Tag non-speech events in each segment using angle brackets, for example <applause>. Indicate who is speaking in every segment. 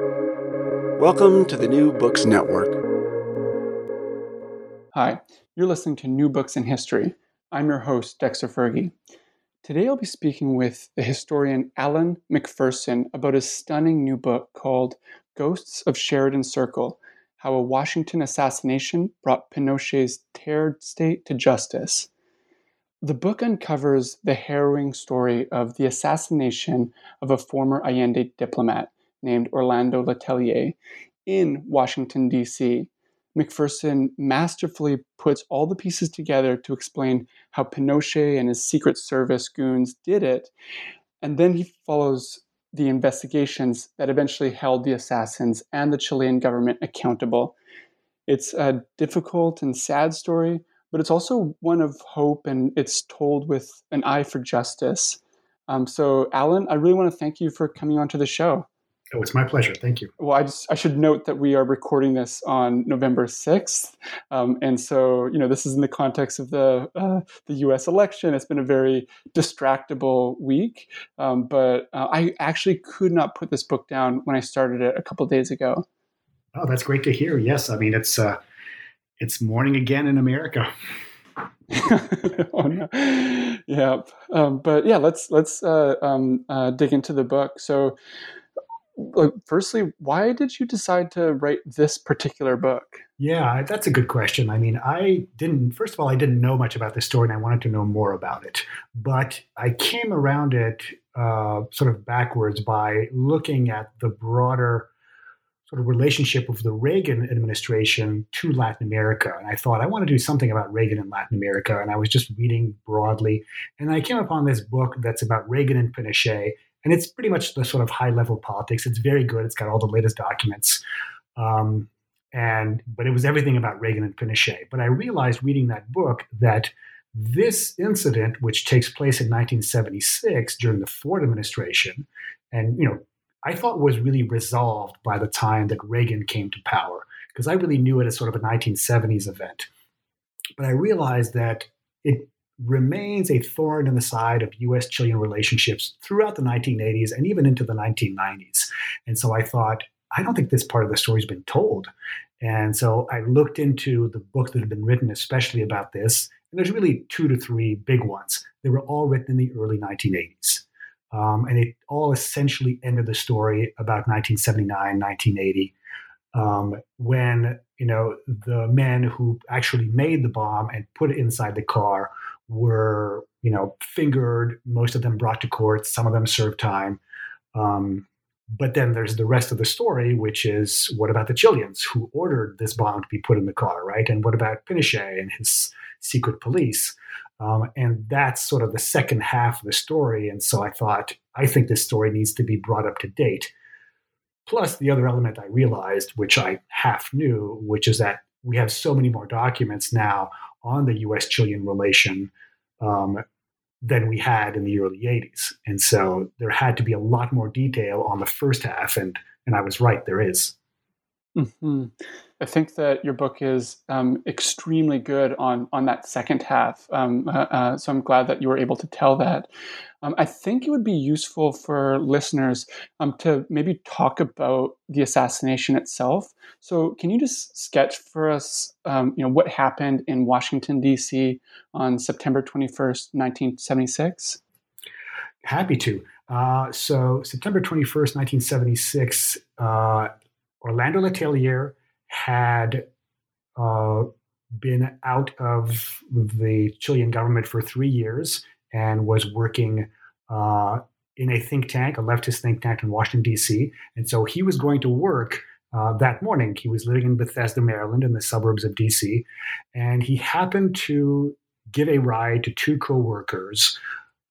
Speaker 1: Welcome to the New Books Network.
Speaker 2: Hi, you're listening to New Books in History. I'm your host, Dexter Fergie. Today I'll be speaking with the historian Alan McPherson about his stunning new book called Ghosts of Sheridan Circle How a Washington Assassination Brought Pinochet's Terrored State to Justice. The book uncovers the harrowing story of the assassination of a former Allende diplomat named Orlando Letelier in Washington, D.C. McPherson masterfully puts all the pieces together to explain how Pinochet and his Secret Service goons did it, and then he follows the investigations that eventually held the assassins and the Chilean government accountable. It's a difficult and sad story, but it's also one of hope and it's told with an eye for justice. Um, so, Alan, I really want to thank you for coming onto the show.
Speaker 3: Oh, it's my pleasure. Thank you.
Speaker 2: Well, I just I should note that we are recording this on November sixth, um, and so you know this is in the context of the uh, the U.S. election. It's been a very distractible week, um, but uh, I actually could not put this book down when I started it a couple days ago.
Speaker 3: Oh, that's great to hear. Yes, I mean it's uh, it's morning again in America. <laughs>
Speaker 2: oh no, yeah. Um, but yeah, let's let's uh, um, uh, dig into the book. So, firstly, why did you decide to write this particular book?
Speaker 3: Yeah, that's a good question. I mean, I didn't. First of all, I didn't know much about the story, and I wanted to know more about it. But I came around it uh, sort of backwards by looking at the broader sort of relationship of the Reagan administration to Latin America. And I thought, I want to do something about Reagan in Latin America. And I was just reading broadly. And I came upon this book that's about Reagan and Pinochet. And it's pretty much the sort of high level politics. It's very good. It's got all the latest documents. Um, and but it was everything about Reagan and Pinochet. But I realized reading that book that this incident, which takes place in 1976 during the Ford administration, and you know I thought was really resolved by the time that Reagan came to power, because I really knew it as sort of a 1970s event. But I realized that it remains a thorn in the side of US Chilean relationships throughout the 1980s and even into the 1990s. And so I thought, I don't think this part of the story's been told. And so I looked into the books that have been written, especially about this. And there's really two to three big ones. They were all written in the early 1980s. Um, and it all essentially ended the story about 1979, 1980, um, when you know the men who actually made the bomb and put it inside the car were you know fingered. Most of them brought to court. Some of them served time. Um, but then there's the rest of the story, which is what about the Chileans who ordered this bomb to be put in the car, right? And what about Pinochet and his secret police? Um, and that's sort of the second half of the story. And so I thought, I think this story needs to be brought up to date. Plus, the other element I realized, which I half knew, which is that we have so many more documents now on the US Chilean relation um, than we had in the early 80s. And so there had to be a lot more detail on the first half. And, and I was right, there is.
Speaker 2: Mm-hmm. I think that your book is um, extremely good on on that second half. Um, uh, uh, so I'm glad that you were able to tell that. Um, I think it would be useful for listeners um, to maybe talk about the assassination itself. So can you just sketch for us, um, you know, what happened in Washington D.C. on September 21st, 1976?
Speaker 3: Happy to. Uh, so September 21st, 1976. Uh, Orlando Letelier had uh, been out of the Chilean government for three years and was working uh, in a think tank, a leftist think tank in Washington, D.C. And so he was going to work uh, that morning. He was living in Bethesda, Maryland, in the suburbs of D.C. And he happened to give a ride to two coworkers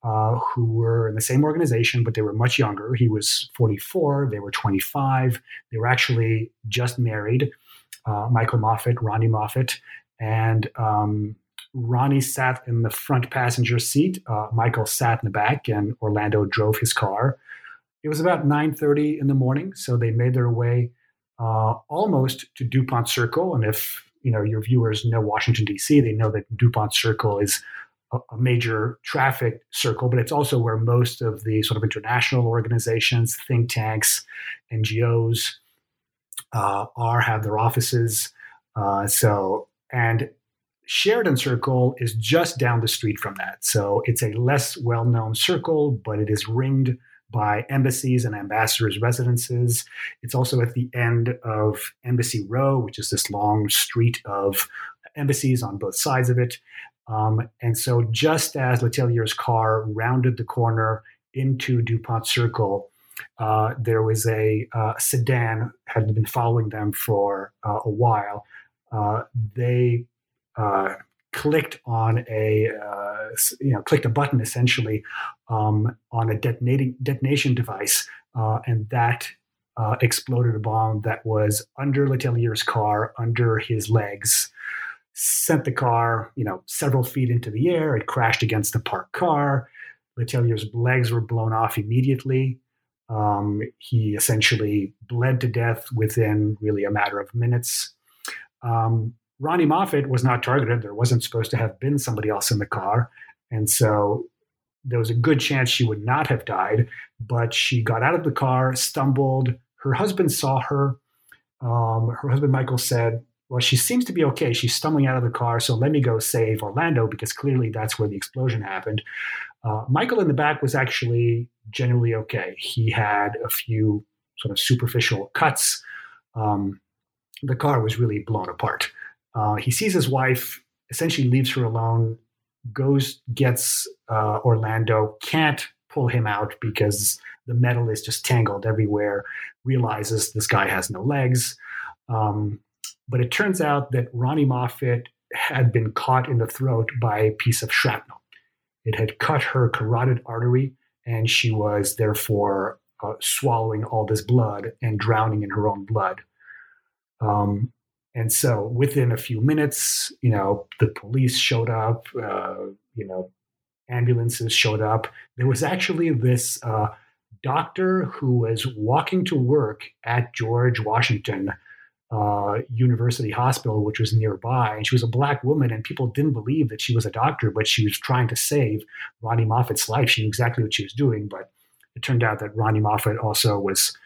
Speaker 3: uh, who were in the same organization, but they were much younger. He was 44, they were 25. They were actually just married. Uh, Michael Moffitt, Ronni Moffitt, and um, Ronni sat in the front passenger seat. Uh, Michael sat in the back, and Orlando drove his car. It was about 9:30 in the morning, so they made their way uh, almost to Dupont Circle. And if you know your viewers know Washington D.C., they know that Dupont Circle is a, a major traffic circle, but it's also where most of the sort of international organizations, think tanks, NGOs uh, are have their offices. Uh, so and Sheridan Circle is just down the street from that. So it's a less well known circle, but it is ringed by embassies and ambassadors' residences. It's also at the end of Embassy Row, which is this long street of embassies on both sides of it. Um, and so, just as Letelier's car rounded the corner into DuPont Circle, uh, there was a uh, sedan had been following them for uh, a while. Uh, they uh, clicked on a you know clicked a button essentially um, on a detonating detonation device, and that exploded a bomb that was under Letelier's car, under his legs. Sent the car, you know, several feet into the air. It crashed against a parked car. Letelier's legs were blown off immediately. Um, he essentially bled to death within really a matter of minutes. Um, Ronni Moffitt was not targeted. There wasn't supposed to have been somebody else in the car. And so there was a good chance she would not have died. But she got out of the car, stumbled. Her husband saw her. Um, her husband, Michael, said, Well, she seems to be okay. She's stumbling out of the car. So let me go save Orlando because clearly that's where the explosion happened. Uh, Michael in the back was actually generally okay. He had a few sort of superficial cuts. Um, the car was really blown apart. Uh, he sees his wife, essentially leaves her alone, goes, gets uh, Orlando, can't pull him out because the metal is just tangled everywhere, realizes this guy has no legs. Um, but it turns out that Ronni Moffitt had been caught in the throat by a piece of shrapnel. It had cut her carotid artery, and she was therefore uh, swallowing all this blood and drowning in her own blood. Um, and so within a few minutes, you know, the police showed up, uh, you know, ambulances showed up. There was actually this uh, doctor who was walking to work at George Washington uh, University Hospital, which was nearby. And she was a black woman, and people didn't believe that she was a doctor, but she was trying to save Ronni Moffitt's life. She knew exactly what she was doing, but it turned out that Ronni Moffitt also was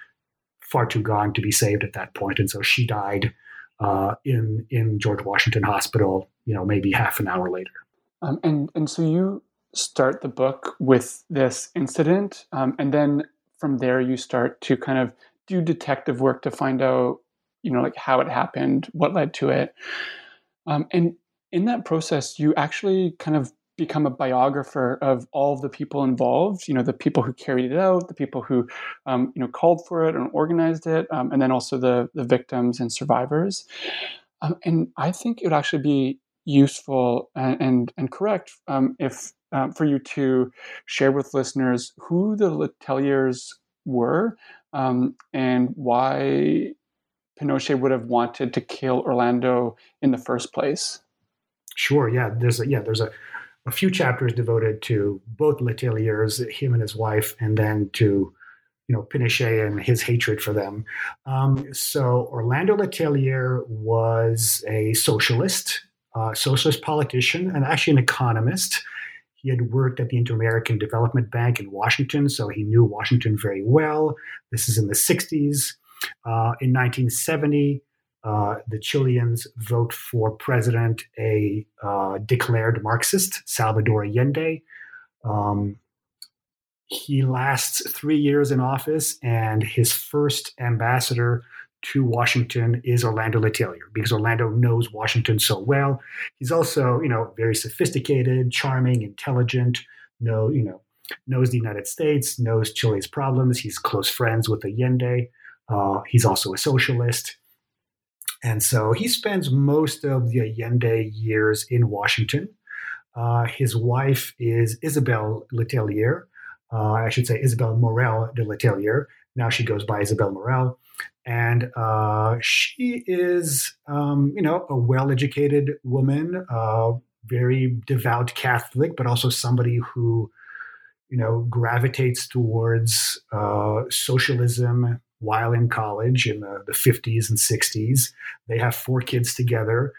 Speaker 3: far too gone to be saved at that point, and so she died uh, in in George Washington Hospital. You know, maybe half an hour later.
Speaker 2: Um, and and so you start the book with this incident, um, and then from there you start to kind of do detective work to find out, you know, like how it happened, what led to it, um, and in that process, you actually kind of become a biographer of all of the people involved. You know, the people who carried it out, the people who, um, you know, called for it and organized it, um, and then also the the victims and survivors. Um, and I think it would actually be useful and and, and correct um, if um, for you to share with listeners who the Leteliers were um, and why Pinochet would have wanted to kill Orlando in the first place.
Speaker 3: Sure. Yeah. There's a, yeah. There's a a few chapters devoted to both Leteliers, him and his wife, and then to you know Pinochet and his hatred for them. Um, so Orlando Letelier was a socialist, uh, socialist politician, and actually an economist. He had worked at the Inter-American Development Bank in Washington, so he knew Washington very well. This is in the 60s. Uh, in 1970, uh, the Chileans vote for president a uh, declared Marxist, Salvador Allende. Um, he lasts three years in office, and his first ambassador to Washington is Orlando Letelier because Orlando knows Washington so well. He's also, you know, very sophisticated, charming, intelligent. Know, you know, knows the United States, knows Chile's problems. He's close friends with Allende. Uh, he's also a socialist. And so he spends most of the Allende years in Washington. Uh, his wife is Isabel Letelier. Uh, I should say Isabel Morel de Letelier. Now she goes by Isabel Morel. And uh, she is, um, you know, a well educated woman, uh, very devout Catholic, but also somebody who, you know, gravitates towards uh, socialism, while in college in the, the 50s and 60s. They have four kids together.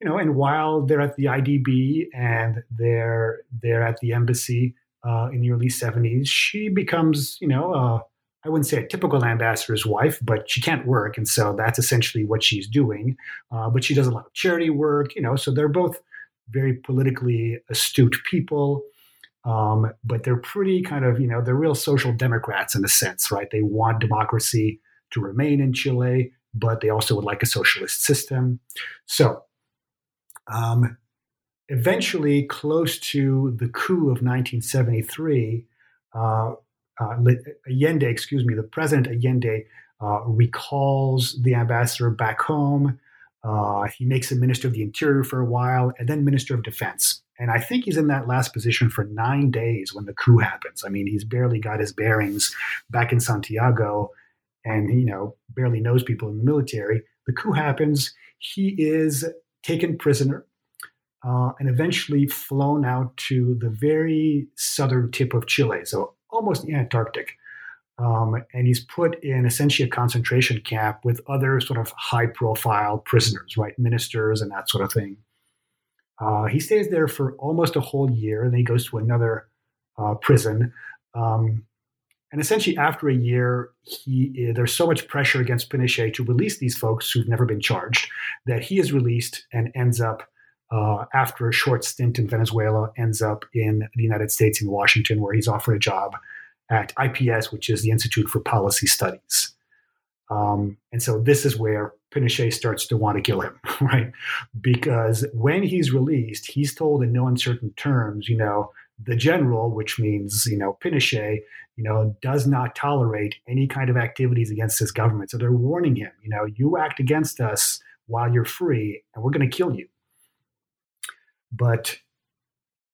Speaker 3: you know, and while they're at the IDB and they're they're at the embassy uh, in the early 70s, she becomes, you know, uh, I wouldn't say a typical ambassador's wife, but she can't work, and so that's essentially what she's doing. Uh, but she does a lot of charity work, you know. So they're both very politically astute people. Um, but they're pretty kind of, you know, they're real social democrats in a sense, right? They want democracy to remain in Chile, but they also would like a socialist system. So, um, eventually, close to the coup of 1973, uh, uh, Allende, excuse me, the president Allende uh, recalls the ambassador back home. Uh, he makes him minister of the interior for a while and then minister of defense. And I think he's in that last position for nine days when the coup happens. I mean, he's barely got his bearings back in Santiago and, you know, barely knows people in the military. The coup happens. He is taken prisoner uh, and eventually flown out to the very southern tip of Chile, so almost the Antarctic. Um, and he's put in essentially a concentration camp with other sort of high profile prisoners, right? Ministers and that sort of thing. Uh, he stays there for almost a whole year, and then he goes to another uh, prison. Um, and essentially, after a year, he there's so much pressure against Pinochet to release these folks who've never been charged that he is released and ends up, uh, after a short stint in Venezuela, ends up in the United States in Washington, where he's offered a job at IPS, which is the Institute for Policy Studies. Um, and so this is where Pinochet starts to want to kill him, <laughs> right? Because when he's released, he's told in no uncertain terms, you know, the general, which means, you know, Pinochet, you know, does not tolerate any kind of activities against his government. So they're warning him, you know, you act against us while you're free and we're going to kill you. But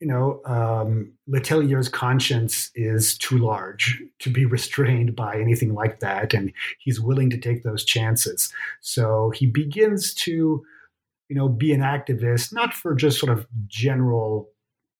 Speaker 3: you know, um, Letelier's conscience is too large to be <laughs> restrained by anything like that, and he's willing to take those chances. So he begins to, you know, be an activist, not for just sort of general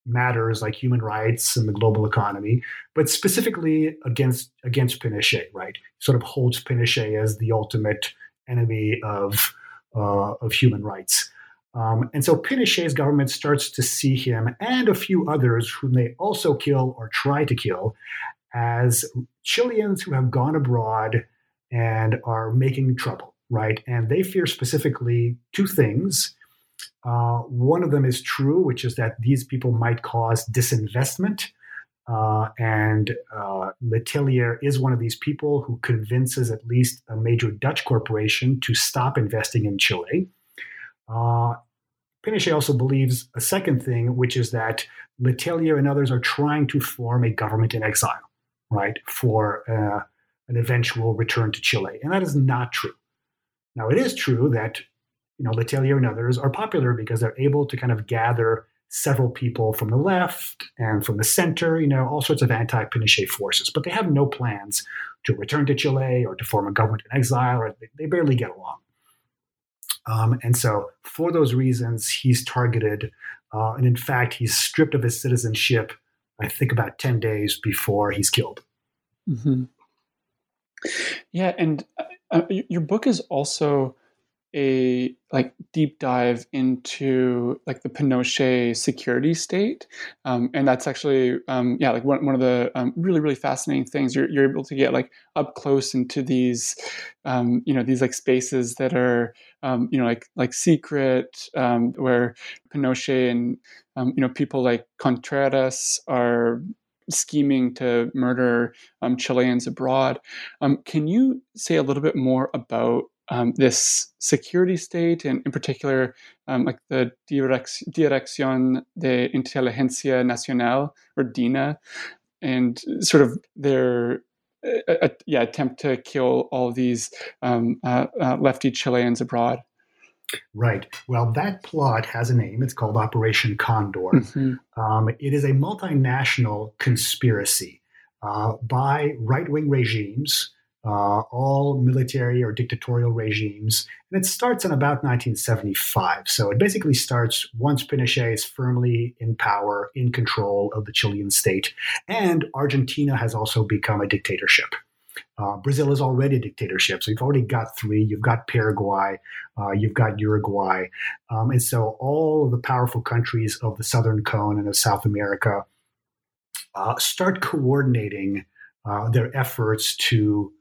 Speaker 3: matters like human rights and the global economy, but specifically against against Pinochet. Right, sort of holds Pinochet as the ultimate enemy of uh, of human rights. Um, and so Pinochet's government starts to see him and a few others whom they also kill or try to kill as Chileans who have gone abroad and are making trouble, right? And they fear specifically two things. Uh, one of them is true, which is that these people might cause disinvestment. Uh, and uh, is one of these people who convinces at least a major Dutch corporation to stop investing in Chile. Uh, Pinochet also believes a second thing, which is that Letelier and others are trying to form a government in exile, right, for uh, an eventual return to Chile. And that is not true. Now, it is true that you know Letelier and others are popular because they're able to kind of gather several people from the left and from the center, you know, all sorts of anti-Pinochet forces, but they have no plans to return to Chile or to form a government in exile, or they barely get along. Um, and so, for those reasons, he's targeted. Uh, and in fact, he's stripped of his citizenship, I think, about 10 days before he's killed.
Speaker 2: Mm-hmm. Yeah. And uh, uh your book is also a like deep dive into like the Pinochet security state, um, and that's actually um, yeah like one, one of the um, really really fascinating things. You're you're able to get like up close into these um, you know these like spaces that are um, you know like like secret um, where Pinochet and you know people like Contreras are scheming to murder Chileans abroad. can you say a little bit more about um, this security state, and in particular, um, like the Dirección de Inteligencia Nacional, or DINA, and sort of their uh, uh, yeah attempt to kill all these um, uh, uh, lefty Chileans abroad.
Speaker 3: Right. Well, that plot has a name. It's called Operation Condor. Mm-hmm. Um, it is a multinational conspiracy uh, by right wing regimes uh, all military or dictatorial regimes. And it starts in about 1975. So it basically starts once Pinochet is firmly in power, in control of the Chilean state. And Argentina has also become a dictatorship. Uh, Brazil is already a dictatorship, so you've already got three. You've got Paraguay, uh, you've got Uruguay, um, and so all of the powerful countries of the southern cone and of South America uh, start coordinating uh, their efforts to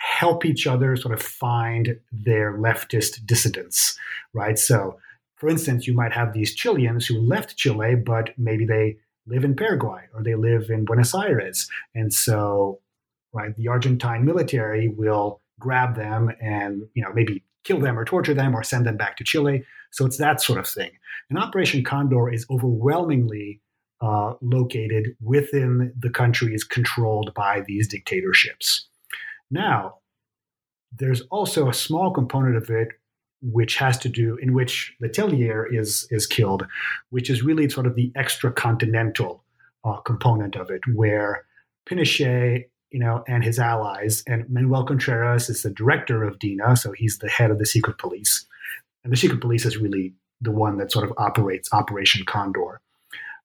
Speaker 3: help each other sort of find their leftist dissidents, right? So, for instance, you might have these Chileans who left Chile, but maybe they live in Paraguay or they live in Buenos Aires. And so, right, the Argentine military will grab them and, you know, maybe kill them or torture them or send them back to Chile. So it's that sort of thing. And Operation Condor is overwhelmingly uh, located within the countries controlled by these dictatorships. Now, there's also a small component of it which has to do in which Letelier is is killed, which is really sort of the extra continental uh, component of it, where Pinochet, you know, and his allies, and Manuel Contreras is the director of DINA, so he's the head of the secret police, and the secret police is really the one that sort of operates Operation Condor.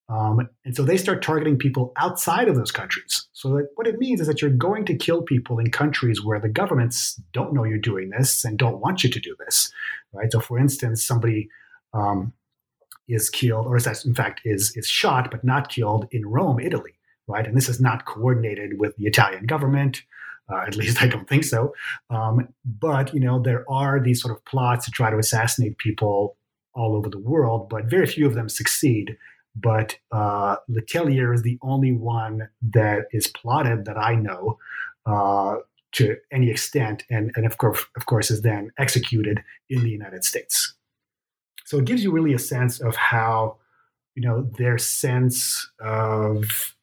Speaker 3: Um, and so they start targeting people outside of those countries. So what it means is that you're going to kill people in countries where the governments don't know you're doing this and don't want you to do this, right? So, for instance, somebody um, is killed, or is in fact is is shot but not killed in Rome, Italy, right? And this is not coordinated with the Italian government. Uh, <laughs> at least I don't think so. Um, but you know there are these sort of plots to try to assassinate people all over the world, but very few of them succeed but uh, Letelier is the only one that is plotted that I know uh, to any extent, and, and of course, of course, is then executed in the United States. So it gives you really a sense of how, you know, their sense of,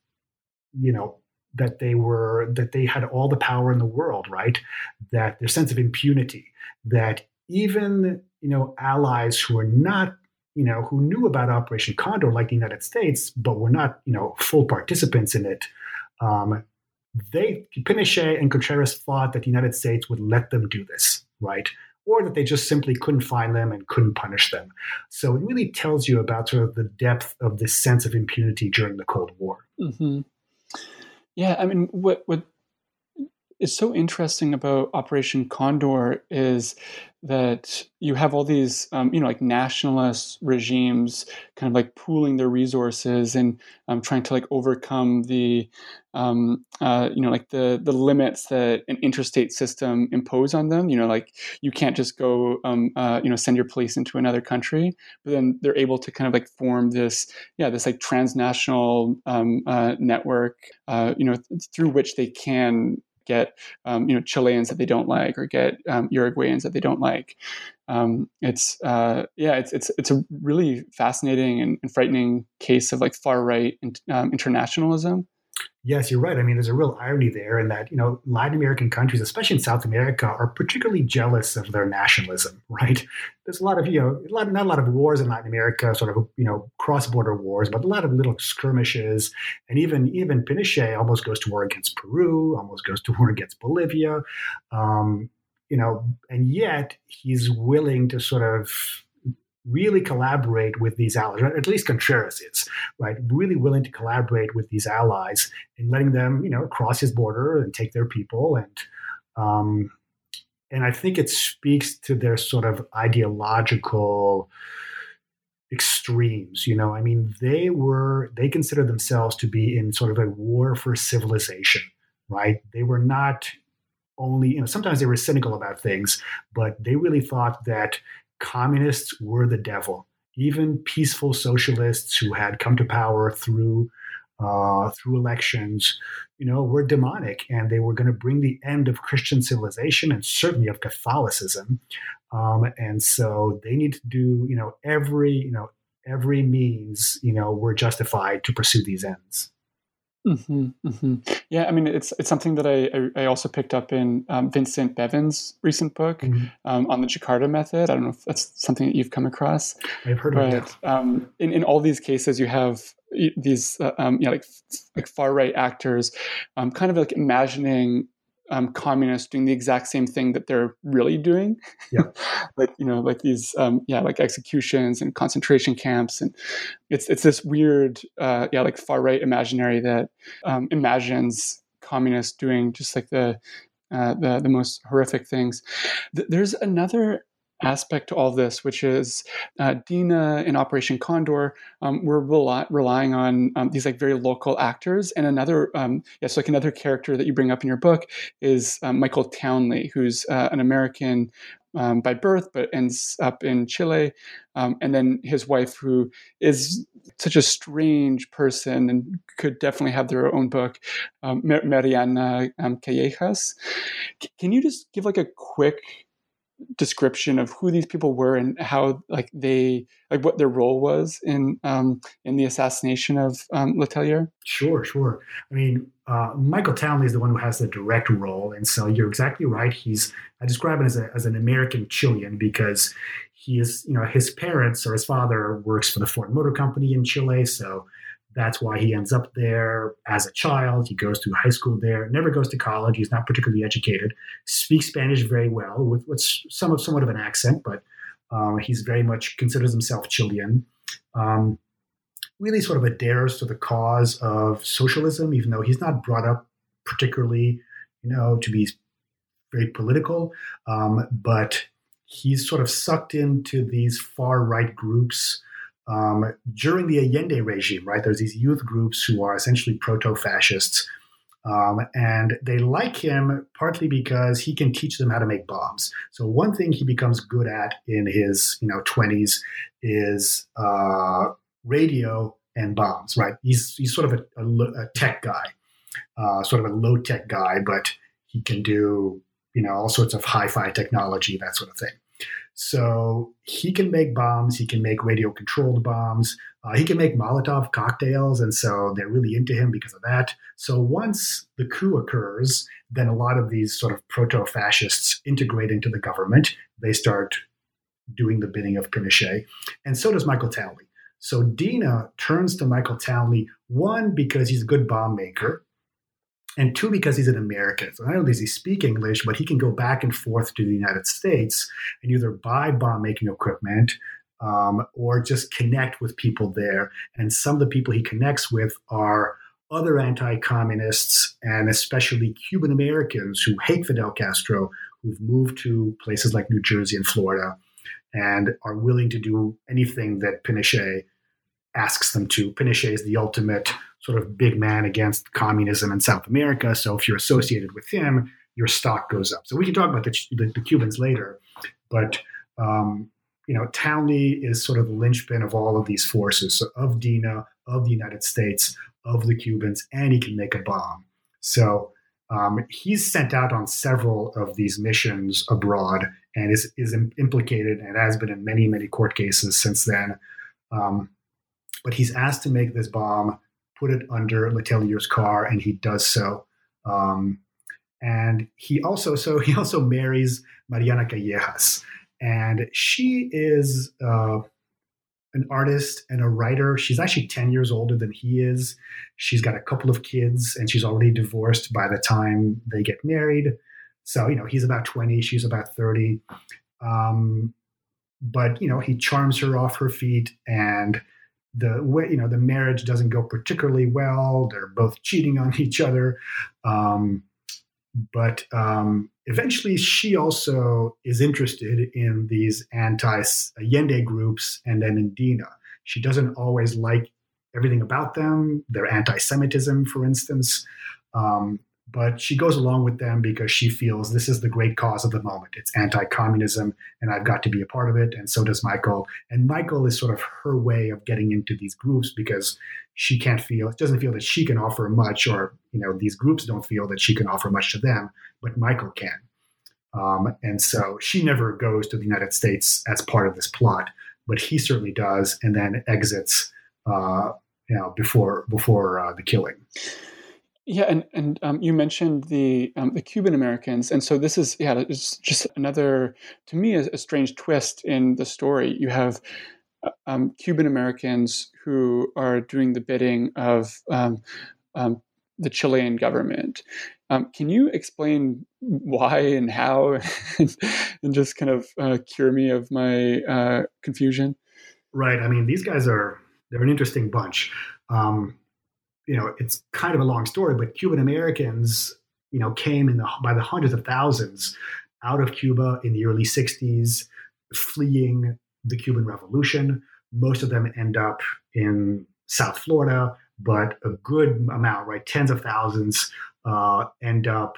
Speaker 3: you know, that they were that they had all the power in the world, right? That their sense of impunity, that even you know allies who are not you know, who knew about Operation Condor, like the United States, but were not, you know, full participants in it. Um, they, Pinochet and Contreras thought that the United States would let them do this, right? Or that they just simply couldn't find them and couldn't punish them. So it really tells you about sort of the depth of this sense of impunity during the Cold War.
Speaker 2: Mm-hmm. Yeah, I mean, what what is so interesting about Operation Condor is that you have all these, um, you know, like nationalist regimes kind of like pooling their resources and um, trying to like overcome the, um, uh, you know, like the the limits that an interstate system impose on them. You know, like you can't just go, um, uh, you know, send your police into another country. But then they're able to kind of like form this, yeah, this like transnational um, uh, network, uh, you know, th- through which they can get um, you know Chileans that they don't like or get um, Uruguayans that they don't like. Um, it's uh, yeah, it's it's it's a really fascinating and, and frightening case of like far right um, internationalism
Speaker 3: Yes, you're right. I mean, there's a real irony there in that, you know, Latin American countries, especially in South America, are particularly jealous of their nationalism, <laughs> right? There's a lot of, you know, a lot, not a lot of wars in Latin America, sort of, you know, cross-border wars, but a lot of little skirmishes. And even, even Pinochet almost goes to war against Peru, almost goes to <laughs> war against Bolivia. Um, you know, and yet he's willing to sort of really collaborate with these allies, or at least Contreras is, right? Really willing to collaborate with these allies and letting them, you know, cross his border and take their people. And um, and I think it speaks to their sort of ideological extremes. You know, I mean, they were they consider themselves to be in sort of a war for civilization, right? They were not only, you know, sometimes they were cynical about things, but they really thought that communists were the devil. Even peaceful socialists who had come to power through uh, through elections, you know, were demonic, and they were going to bring the end of Christian civilization and certainly of Catholicism. Um, and so they need to do, you know, every, you know, every means, you know, were justified to pursue these ends.
Speaker 2: Mm-hmm, mm-hmm. Yeah, I mean, it's it's something that I I, also picked up in um, Vincent Bevins' recent book mm-hmm. um, on the Jakarta method. I don't know if that's something that you've come across.
Speaker 3: I've heard but, of it.
Speaker 2: Um, in in all these cases, you have these uh, um, you know, like like far right actors, um, kind of like imagining um, communists doing the exact same thing that they're really doing.
Speaker 3: Yeah. <laughs>
Speaker 2: like, you know, like these, um, yeah, like executions and concentration camps. And it's, it's this weird, uh, yeah, like far right imaginary that um, imagines communists doing just like the uh, the the most horrific things. Th- there's another aspect to all this, which is uh, DINA in Operation Condor. Um, we're rely- relying on um, these like very local actors, and another um, yes, like another character that you bring up in your book is um, Michael Townley, who's uh, an American um, by birth, but ends up in Chile. Um, and then his wife, who is such a strange person and could definitely have their own book, um, Mariana um, Callejas. C- can you just give like a quick description of who these people were and how like they like what their role was in um, in the assassination of um, Letelier?
Speaker 3: Sure, sure. I mean, uh, Michael Townley is the one who has the direct role, and so you're exactly right. He's I describe him as, a, as an American Chilean because he is, you know, his parents or his father works for the Ford Motor Company in Chile, so that's why he ends up there as a child. He goes through high school there, never goes to college. He's not particularly educated. Speaks Spanish very well with what's some of somewhat of an accent, but um, he's very much considers himself Chilean. Um, really, sort of adheres to the cause of socialism, even though he's not brought up particularly, you know, to be very political. Um, but he's sort of sucked into these far right groups um, during the Allende regime, right? There's these youth groups who are essentially proto fascists. Um, and they like him partly because he can teach them how to make bombs. So one thing he becomes good at in his you know 20s is uh, radio and bombs. Right? He's he's sort of a, a, a tech guy, uh, sort of a low tech guy, but he can do you know all sorts of hi-fi technology, that sort of thing. So he can make bombs. He can make radio controlled bombs. Uh, he can make Molotov cocktails. And so they're really into him because of that. So once the coup occurs, then a lot of these sort of proto fascists integrate into the government. They start doing the bidding of Pinochet. And so does Michael Townley. So DINA turns to Michael Townley, one, because he's a good bomb maker and two because he's an American. So not only does he speak English, but he can go back and forth to the United States and either buy bomb making equipment um, or just connect with people there. And some of the people he connects with are other anti-communists and especially Cuban Americans who hate Fidel Castro, who've moved to places like New Jersey and Florida, and are willing to do anything that Pinochet asks them to. Pinochet is the ultimate sort of big man against communism in South America. So if you're associated with him, your stock goes up. So we can talk about the, the, the Cubans later, but um, you know, Townley is sort of the linchpin of all of these forces, so of DINA, of the United States, of the Cubans, and he can make a bomb. So um, he's sent out on several of these missions abroad and is, is implicated and has been in many, many court cases since then. Um, but he's asked to make this bomb put it under Letelier's car, and he does so. Um, and he also, so he <laughs> also marries Mariana Callejas, and she is uh, an artist and a writer. She's actually 10 years older than he is. She's got a couple of kids, and she's already divorced by the time they get married. So, you know, he's about 20, she's about 30. Um, but, you know, he charms her off her feet and the way you know the marriage doesn't go particularly well. They're both cheating on each other. Um, but um, eventually she also is interested in these anti Allende groups and then in DINA. She doesn't always like everything about them. Their anti-semitism for instance. Um, but she goes along with them because she feels this is the great cause of the moment. It's anti communism, and I've got to be a part of it. And so does Michael. And Michael is sort of her way of getting into these groups because she can't feel, doesn't feel that she can offer much, or, you know, these groups don't feel that she can offer much to them, but Michael can. Um, and so she never goes to the United States as part of this plot, but he certainly does, and then exits, uh, you know, before before uh, the killing.
Speaker 2: Yeah, and and um, you mentioned the um, the Cuban Americans, and so this is yeah, it's just another to me a, a strange twist in the story. You have uh, um, Cuban Americans who are doing the bidding of um, um, the Chilean government. Um, can you explain why and how, <laughs> and just kind of uh, cure me of my uh, confusion?
Speaker 3: Right. I mean, these guys are they're an interesting bunch. Um, you know, it's kind of a long story, but Cuban Americans, you know, came in the, by the hundreds of thousands out of Cuba in the early 60s, fleeing the Cuban Revolution. Most of them end up in South Florida, but a good amount, right, tens of thousands, uh, end up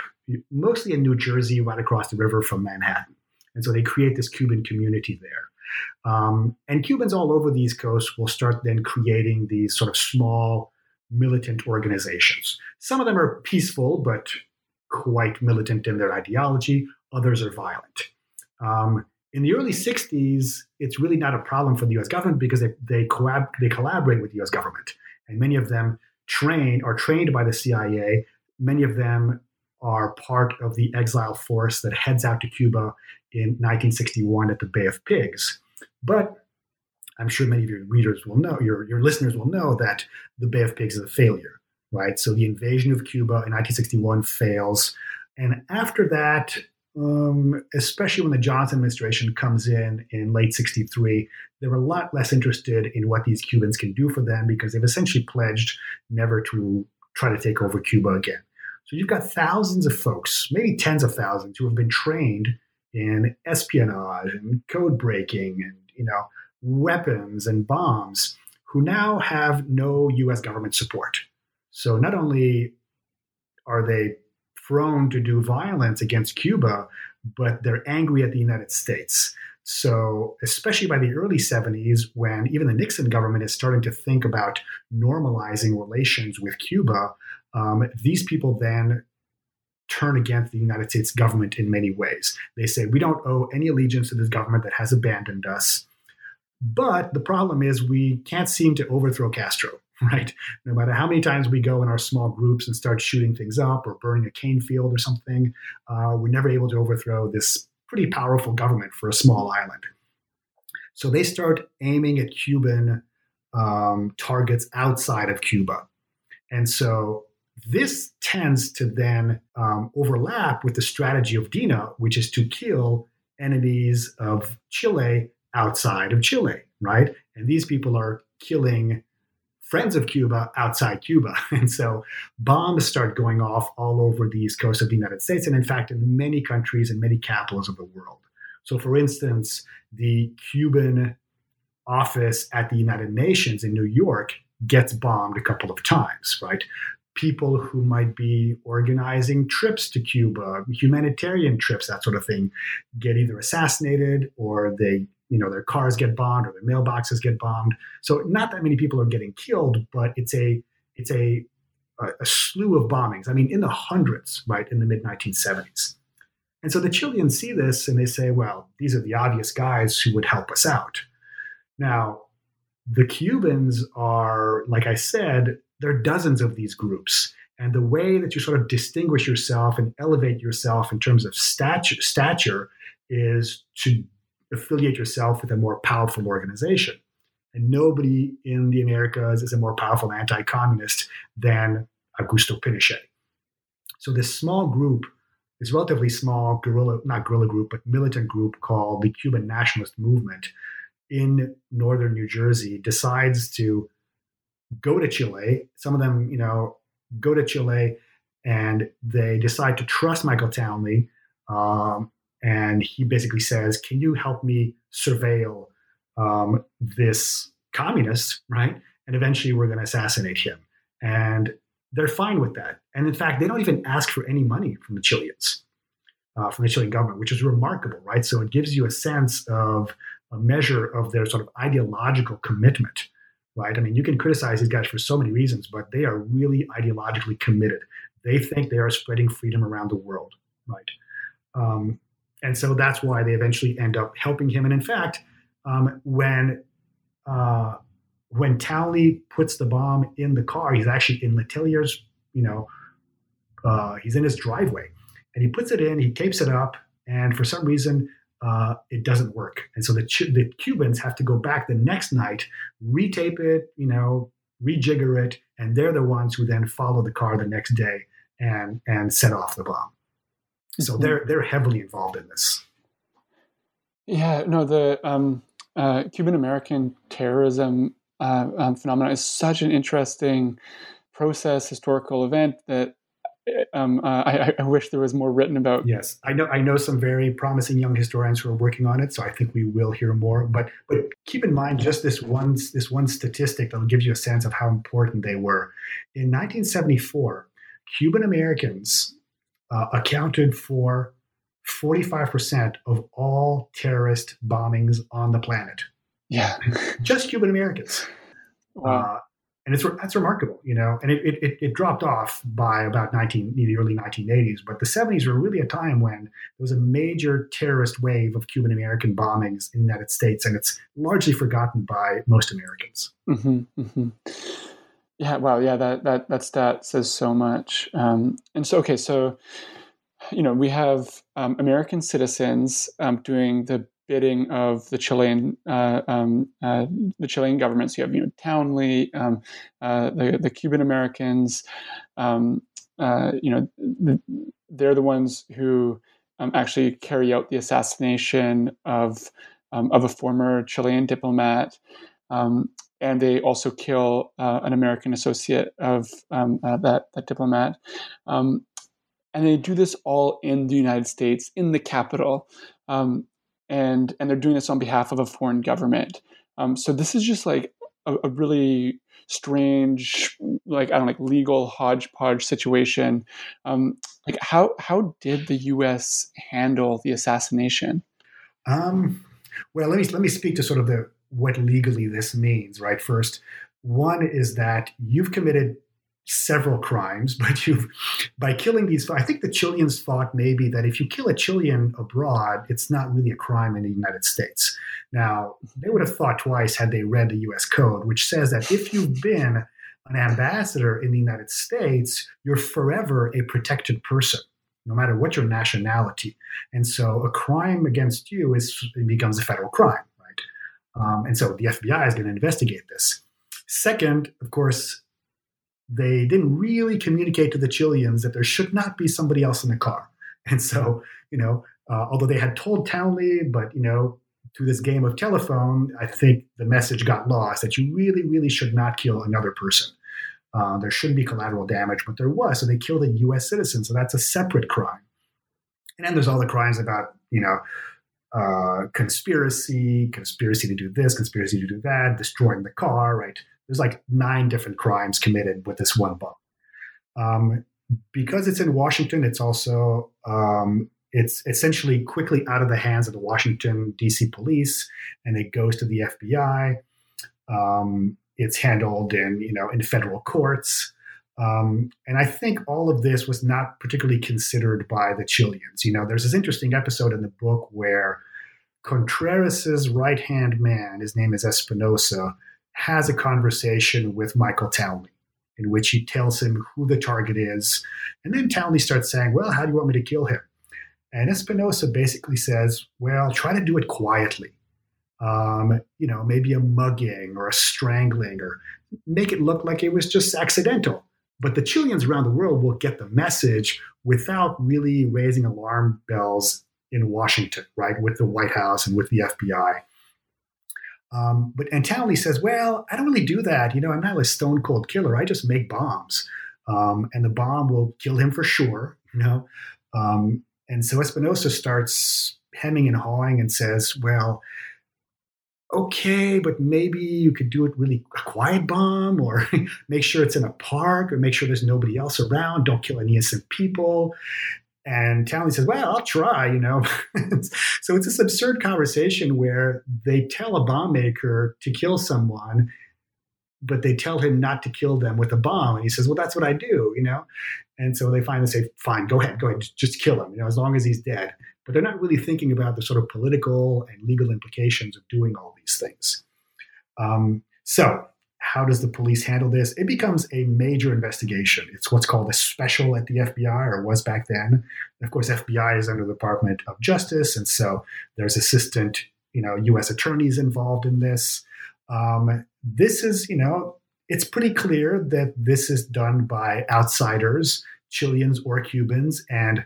Speaker 3: mostly in New Jersey, right across the river from Manhattan. And so they create this Cuban community there. Um, and Cubans all over the East Coast will start then creating these sort of small militant organizations. Some of them are peaceful, but quite militant in their ideology. Others are violent. Um, in the early 60s, it's really not a problem for the US government because they, they, collab- they collaborate with the US government. And many of them train are trained by the CIA. Many of them are part of the exile force that heads out to Cuba in 1961 at the Bay of Pigs. But I'm sure many of your readers will know, your, your listeners will know that the Bay of Pigs is a failure, right? So the invasion of Cuba in 1961 fails. And after that, um, especially when the Johnson administration comes in in late 63, they're a lot less interested in what these Cubans can do for them because they've essentially pledged never to try to take over Cuba again. So you've got thousands of folks, maybe tens of thousands, who have been trained in espionage and code breaking and you know weapons and bombs, who now have no U.S. government support. So not only are they prone to do violence against Cuba, but they're angry at the United States. So, especially by the early 70s, when even the Nixon government is starting to think about normalizing relations with Cuba, um, these people then turn against the United States government in many ways. They say, we don't owe any allegiance to this government that has abandoned us. But the problem is, we can't seem to overthrow Castro, <laughs> right? No matter how many times we go in our small groups and start shooting things up or burning a cane field or something, uh, we're never able to overthrow this pretty powerful government for a small island. So they start aiming at Cuban um, targets outside of Cuba. And so this tends to then um, overlap with the strategy of DINA, which is to kill enemies of Chile outside of Chile, right? And these people are killing friends of Cuba outside Cuba. <laughs> And so bombs start going off all over the east coast of the United States, and in fact, in many countries and many capitals of the world. So, for instance, the Cuban office at the United Nations in New York gets bombed a couple of times, right? people who might be organizing trips to Cuba, humanitarian trips, that sort of thing, get either assassinated or they, you know, their cars get bombed or their mailboxes get bombed. So not that many people are getting killed, but it's a it's a a, slew of bombings. I mean, in the hundreds, right, in the mid 1970s. And so the Chileans see this and they say, well, these are the obvious guys who would help us out. Now, the Cubans are, like I said, there are dozens of these groups. And the way that you sort of distinguish yourself and elevate yourself in terms of stature, stature is to affiliate yourself with a more powerful organization. And nobody in the Americas is a more powerful anti communist than Augusto Pinochet. So, this small group, this relatively small guerrilla, not guerrilla group, but militant group called the Cuban Nationalist Movement in northern New Jersey, decides to go to Chile. Some of them, you know, go to Chile and they decide to trust Michael Townley. Um, and he basically says, Can you help me surveil um, this communist, right? And eventually we're going to assassinate him. And they're fine with that. And in fact, they don't even ask for any money from the Chileans, uh, from the Chilean government, which is remarkable, right? So it gives you a sense of a measure of their sort of ideological commitment right? I mean, you can criticize these guys for so many reasons, but they are really ideologically committed. They think they are spreading freedom around the world, right? Um, and so that's why they eventually end up helping him. And in fact, um, when uh, when Townley puts the bomb in the car, he's actually in Letelier's, you know, uh, he's in his driveway, and he puts it in, he tapes it up, and for some reason, uh, it doesn't work. And so the, the Cubans have to go back the next night, retape it, you know, rejigger it, and they're the ones who then follow the car the next day and and set off the bomb. So they're they're heavily involved in this.
Speaker 2: Yeah, no, the um, uh, Cuban American terrorism uh, um, phenomenon is such an interesting process, historical event that um, uh, I, I, wish there was more written about.
Speaker 3: Yes, I know. I know some very promising young historians who are working on it, so I think we will hear more. But but keep in mind just this one this one statistic that'll give you a sense of how important they were. In 1974, Cuban Americans uh, accounted for 45% of all terrorist bombings on the planet.
Speaker 2: Yeah, <laughs>
Speaker 3: just Cuban Americans. Wow. Uh, and it's that's remarkable, you know. And it, it, it dropped off by about 19 the early 1980s, but the 70s were really a time when there was a major terrorist wave of Cuban American bombings in the United States, and it's largely forgotten by most Americans.
Speaker 2: Mm-hmm, mm-hmm. Yeah, wow, yeah, that that that stat says so much. Um, and so, okay, so you know, we have um, American citizens um, doing the bidding of the Chilean uh, um, uh, the Chilean government. So you have you know Townley, um, uh, the the Cuban Americans. Um, uh, you know, the, they're the ones who um, actually carry out the assassination of of a former Chilean diplomat. Um, and they also kill uh, an American associate of uh, that, that diplomat. and they do this all in the United States, in the capital. Um, and and they're doing this on behalf of a foreign government. Um, so this is just like a, a, really strange, like I don't know, like legal hodgepodge situation. Um, like how how did the U.S. handle the assassination?
Speaker 3: Um, well, let me let me speak to sort of the what legally this means. Right, first, one is that you've committed several crimes, <laughs> but you've by killing these. I think the Chileans thought maybe that if you kill a Chilean abroad, it's not really a crime in the United States. Now they would have thought twice had they read the U.S. Code, which says that if you've been an ambassador in the United States, you're forever a protected person, no matter what your nationality. And so a crime against you is becomes a federal crime? Um, and so the FBI is going to investigate this. Second, of course, they didn't really communicate to the Chileans that there should not be somebody else in the car. And so, you know, uh, although they had told Townley, but, you know, through this game of telephone, I think the message got lost that you really, really should not kill another person. Uh, there shouldn't be collateral damage, but there was. So they killed a U.S. citizen. So that's a separate crime. And then there's all the crimes about, you know, uh, conspiracy, conspiracy to do this, conspiracy to do that, destroying the car, right? There's like nine different crimes committed with this one bomb. Um, because it's in Washington, it's also um, it's essentially quickly out of the hands of the Washington D.C. police, and it goes to the FBI. Um, it's handled in you know in federal courts, um, and I think all of this was not particularly considered by the Chileans. You know, there's this interesting episode in the book where Contreras's right hand man, his name is Espinosa, has a conversation with Michael Townley in which he tells him who the target is. And then Townley starts saying, Well, how do you want me to kill him? And Espinosa basically says, Well, try to do it quietly. Um, you know, maybe a mugging or a strangling, or make it look like it was just accidental. But the Chileans around the world will get the message without really raising alarm bells in Washington, right, with the White House and with the FBI. Um, but and Townley says, "Well, I don't really do that. You know, I'm not a stone cold killer. I just make bombs, um, and the bomb will kill him for sure. You know." Um, and so Espinosa starts hemming and hawing and says, "Well, okay, but maybe you could do it really a quiet bomb, or <laughs> make sure it's in a park, or make sure there's nobody else around. Don't kill any innocent people." And Townley says, Well, I'll try, you know. <laughs> so it's this absurd conversation where they tell a bomb maker to kill someone, but they tell him not to kill them with a bomb. And he says, Well, that's what I do, you know. And so they finally say, Fine, go ahead, go ahead, just kill him, you know, as long as he's dead. But they're not really thinking about the sort of political and legal implications of doing all these things. Um, so how does the police handle this? It becomes a major investigation. It's what's called a special at the FBI, or was back then. of course, FBI is under the Department of Justice, and so there's assistant, you know, U.S. attorneys involved in this. Um, this is, you know, it's pretty clear that this is done by outsiders, Chileans or Cubans, and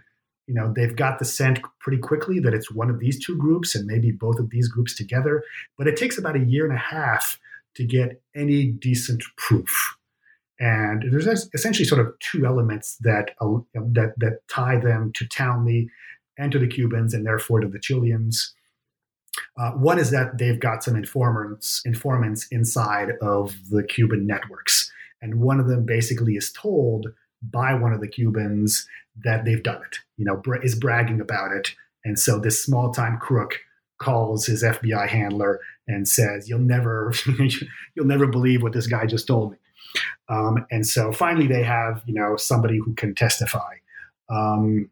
Speaker 3: you know they've got the scent pretty quickly that it's one of these two groups and maybe both of these groups together. But it takes about a year and a half to get any decent proof. And there's essentially sort of two elements that uh, that that tie them to Townley and to the Cubans, and therefore to the Chileans. Uh, one is that they've got some informants informants inside of the Cuban networks, and one of them basically is told by one of the Cubans that they've done it. You know, is bragging about it, and so this small time crook calls his FBI handler and says, "You'll never, <laughs> you'll never believe what this guy just told me." Um, and so finally, they have you know somebody who can testify, um,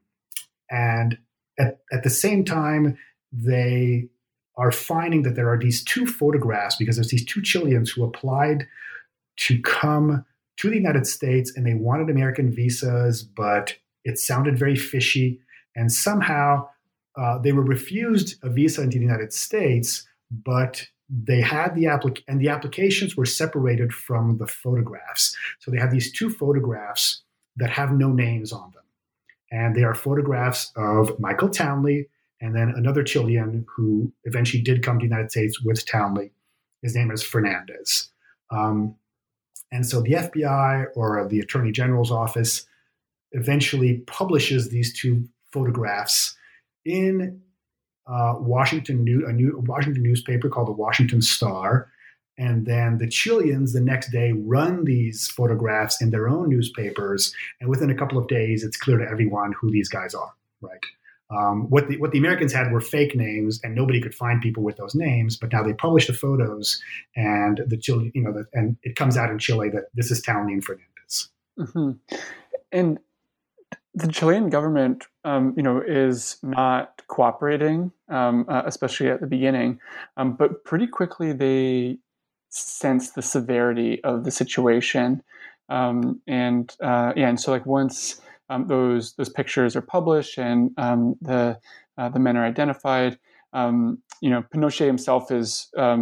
Speaker 3: and at, at the same time, they are finding that there are these two photographs because there's these two Chileans who applied to come to the United States and they wanted American visas, but it sounded very fishy. And somehow uh, they were refused a visa into the United States, but they had the applic and the applications were separated from the photographs. So they have these two photographs that have no names on them. And they are photographs of Michael Townley and then another Chilean who eventually did come to the United States with Townley. His name is Fernandez. Um, and so the FBI or the Attorney General's office eventually publishes these two photographs in uh, Washington new, a new Washington newspaper called the Washington Star, and then the Chileans the next day run these photographs in their own newspapers, and within a couple of days, it's clear to everyone who these guys are. Right. Um, what the what the Americans had were fake names, and nobody could find people with those names. But now they publish the photos, and the Chile, you know, the, and it comes out in Chile that this is and Fernandez.
Speaker 2: Mm-hmm. And the Chilean government, um, you know, is not cooperating, um, uh, especially at the beginning. Um, but pretty quickly, they sense the severity of the situation, um, and uh, yeah, and so like once um, those those pictures are published and um, the uh, the men are identified, you know, Pinochet himself is uh,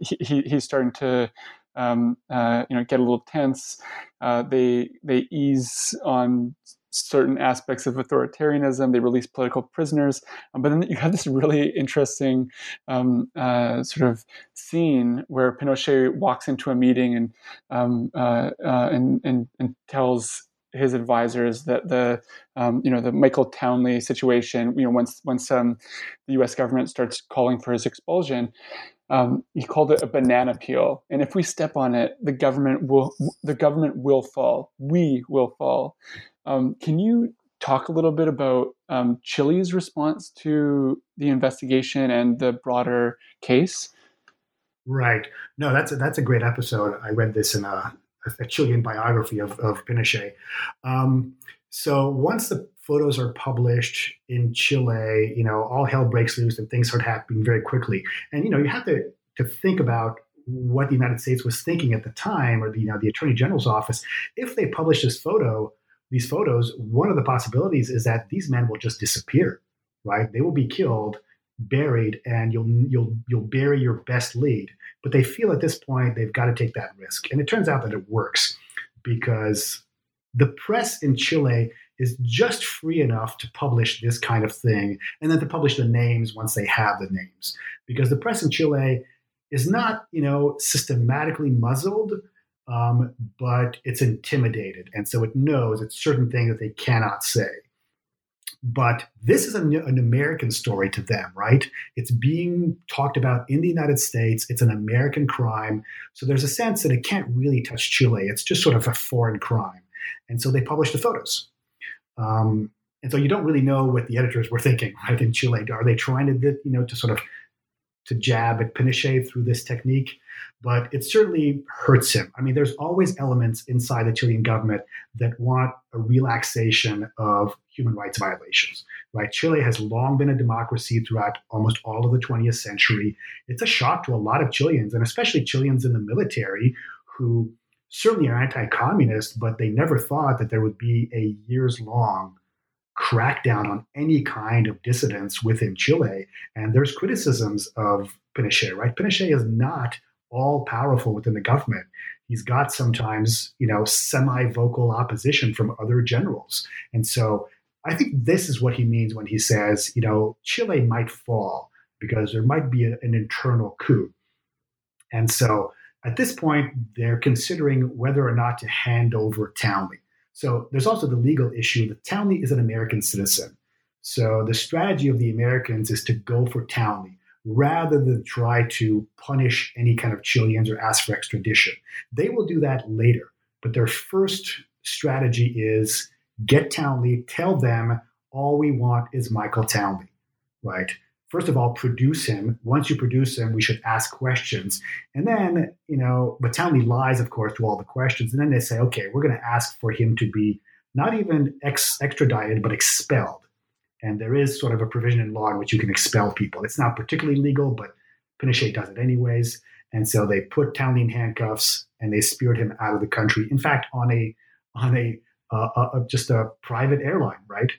Speaker 2: he, he's starting to um, uh, you know get a little tense. Uh, they they ease on certain aspects of authoritarianism. They release political prisoners, um, but then you have this really interesting um, uh, sort of scene where Pinochet walks into a meeting and um, uh, uh, and, and, and tells his advisors that the um, you know the Michael Townley situation you know once once um, the U.S. government starts calling for his expulsion, um, he called it a banana peel, and if we step on it, the government will the government will fall. We will fall. Um, can you talk a little bit about um, Chile's response to the investigation and the broader case?
Speaker 3: Right. No, that's a, that's a great episode. I read this in a, a Chilean biography of, of Pinochet. Um, so once the photos are published in Chile, you know, all hell breaks loose and things start happening very quickly. And you know, you have to to think about what the United States was thinking at the time, or the you know the Attorney General's office. If they publish this photo, these photos, one of the possibilities is that these men will just disappear, right? They will be killed, buried, and you'll you'll you'll bury your best lead. But they feel at this point they've got to take that risk, and it turns out that it works because the press in Chile is just free enough to publish this kind of thing and then to publish the names once they have the names. Because the press in Chile is not, you know, systematically muzzled, um, but it's intimidated. And so it knows it's certain things that they cannot say. But this is an, an American story to them, right? It's being talked about in the United States. It's an American crime. So there's a sense that it can't really touch Chile. It's just sort of a foreign crime. And so they publish the photos. Um, and so you don't really know what the editors were thinking, right? In Chile, are they trying to, you know, to sort of to jab at Pinochet through this technique? But it certainly hurts him. I mean, there's always elements inside the Chilean government that want a relaxation of human rights violations, right? Chile has long been a democracy throughout almost all of the 20th century. It's a shock to a lot of Chileans, and especially Chileans in the military who certainly are anti-communist, but they never thought that there would be a years-long crackdown on any kind of dissidents within Chile. And there's criticisms of Pinochet, right? Pinochet is not all powerful within the government. He's got sometimes, you know, semi-vocal opposition from other generals. And so I think this is what he means when he says, you know, Chile might fall because there might be a, an internal coup. And so at this point, they're considering whether or not to hand over Townley. So there's also the legal issue that Townley is an American citizen. So the strategy of the Americans is to go for Townley rather than try to punish any kind of Chileans or ask for extradition. They will do that later. But their first strategy is get Townley, tell them all we want is Michael Townley, right? First of all, produce him. Once you produce him, we should ask questions. And then, you know, but Townley lies, of course, to all the questions. And then they say, okay, we're going to ask for him to be not even ex- extradited, but expelled. And there is sort of a provision in law in which you can expel people. It's not particularly legal, but Pinochet does it anyways. And so they put Townley in handcuffs and they speared him out of the country. In fact, on a on a, uh, a just a private airline, right?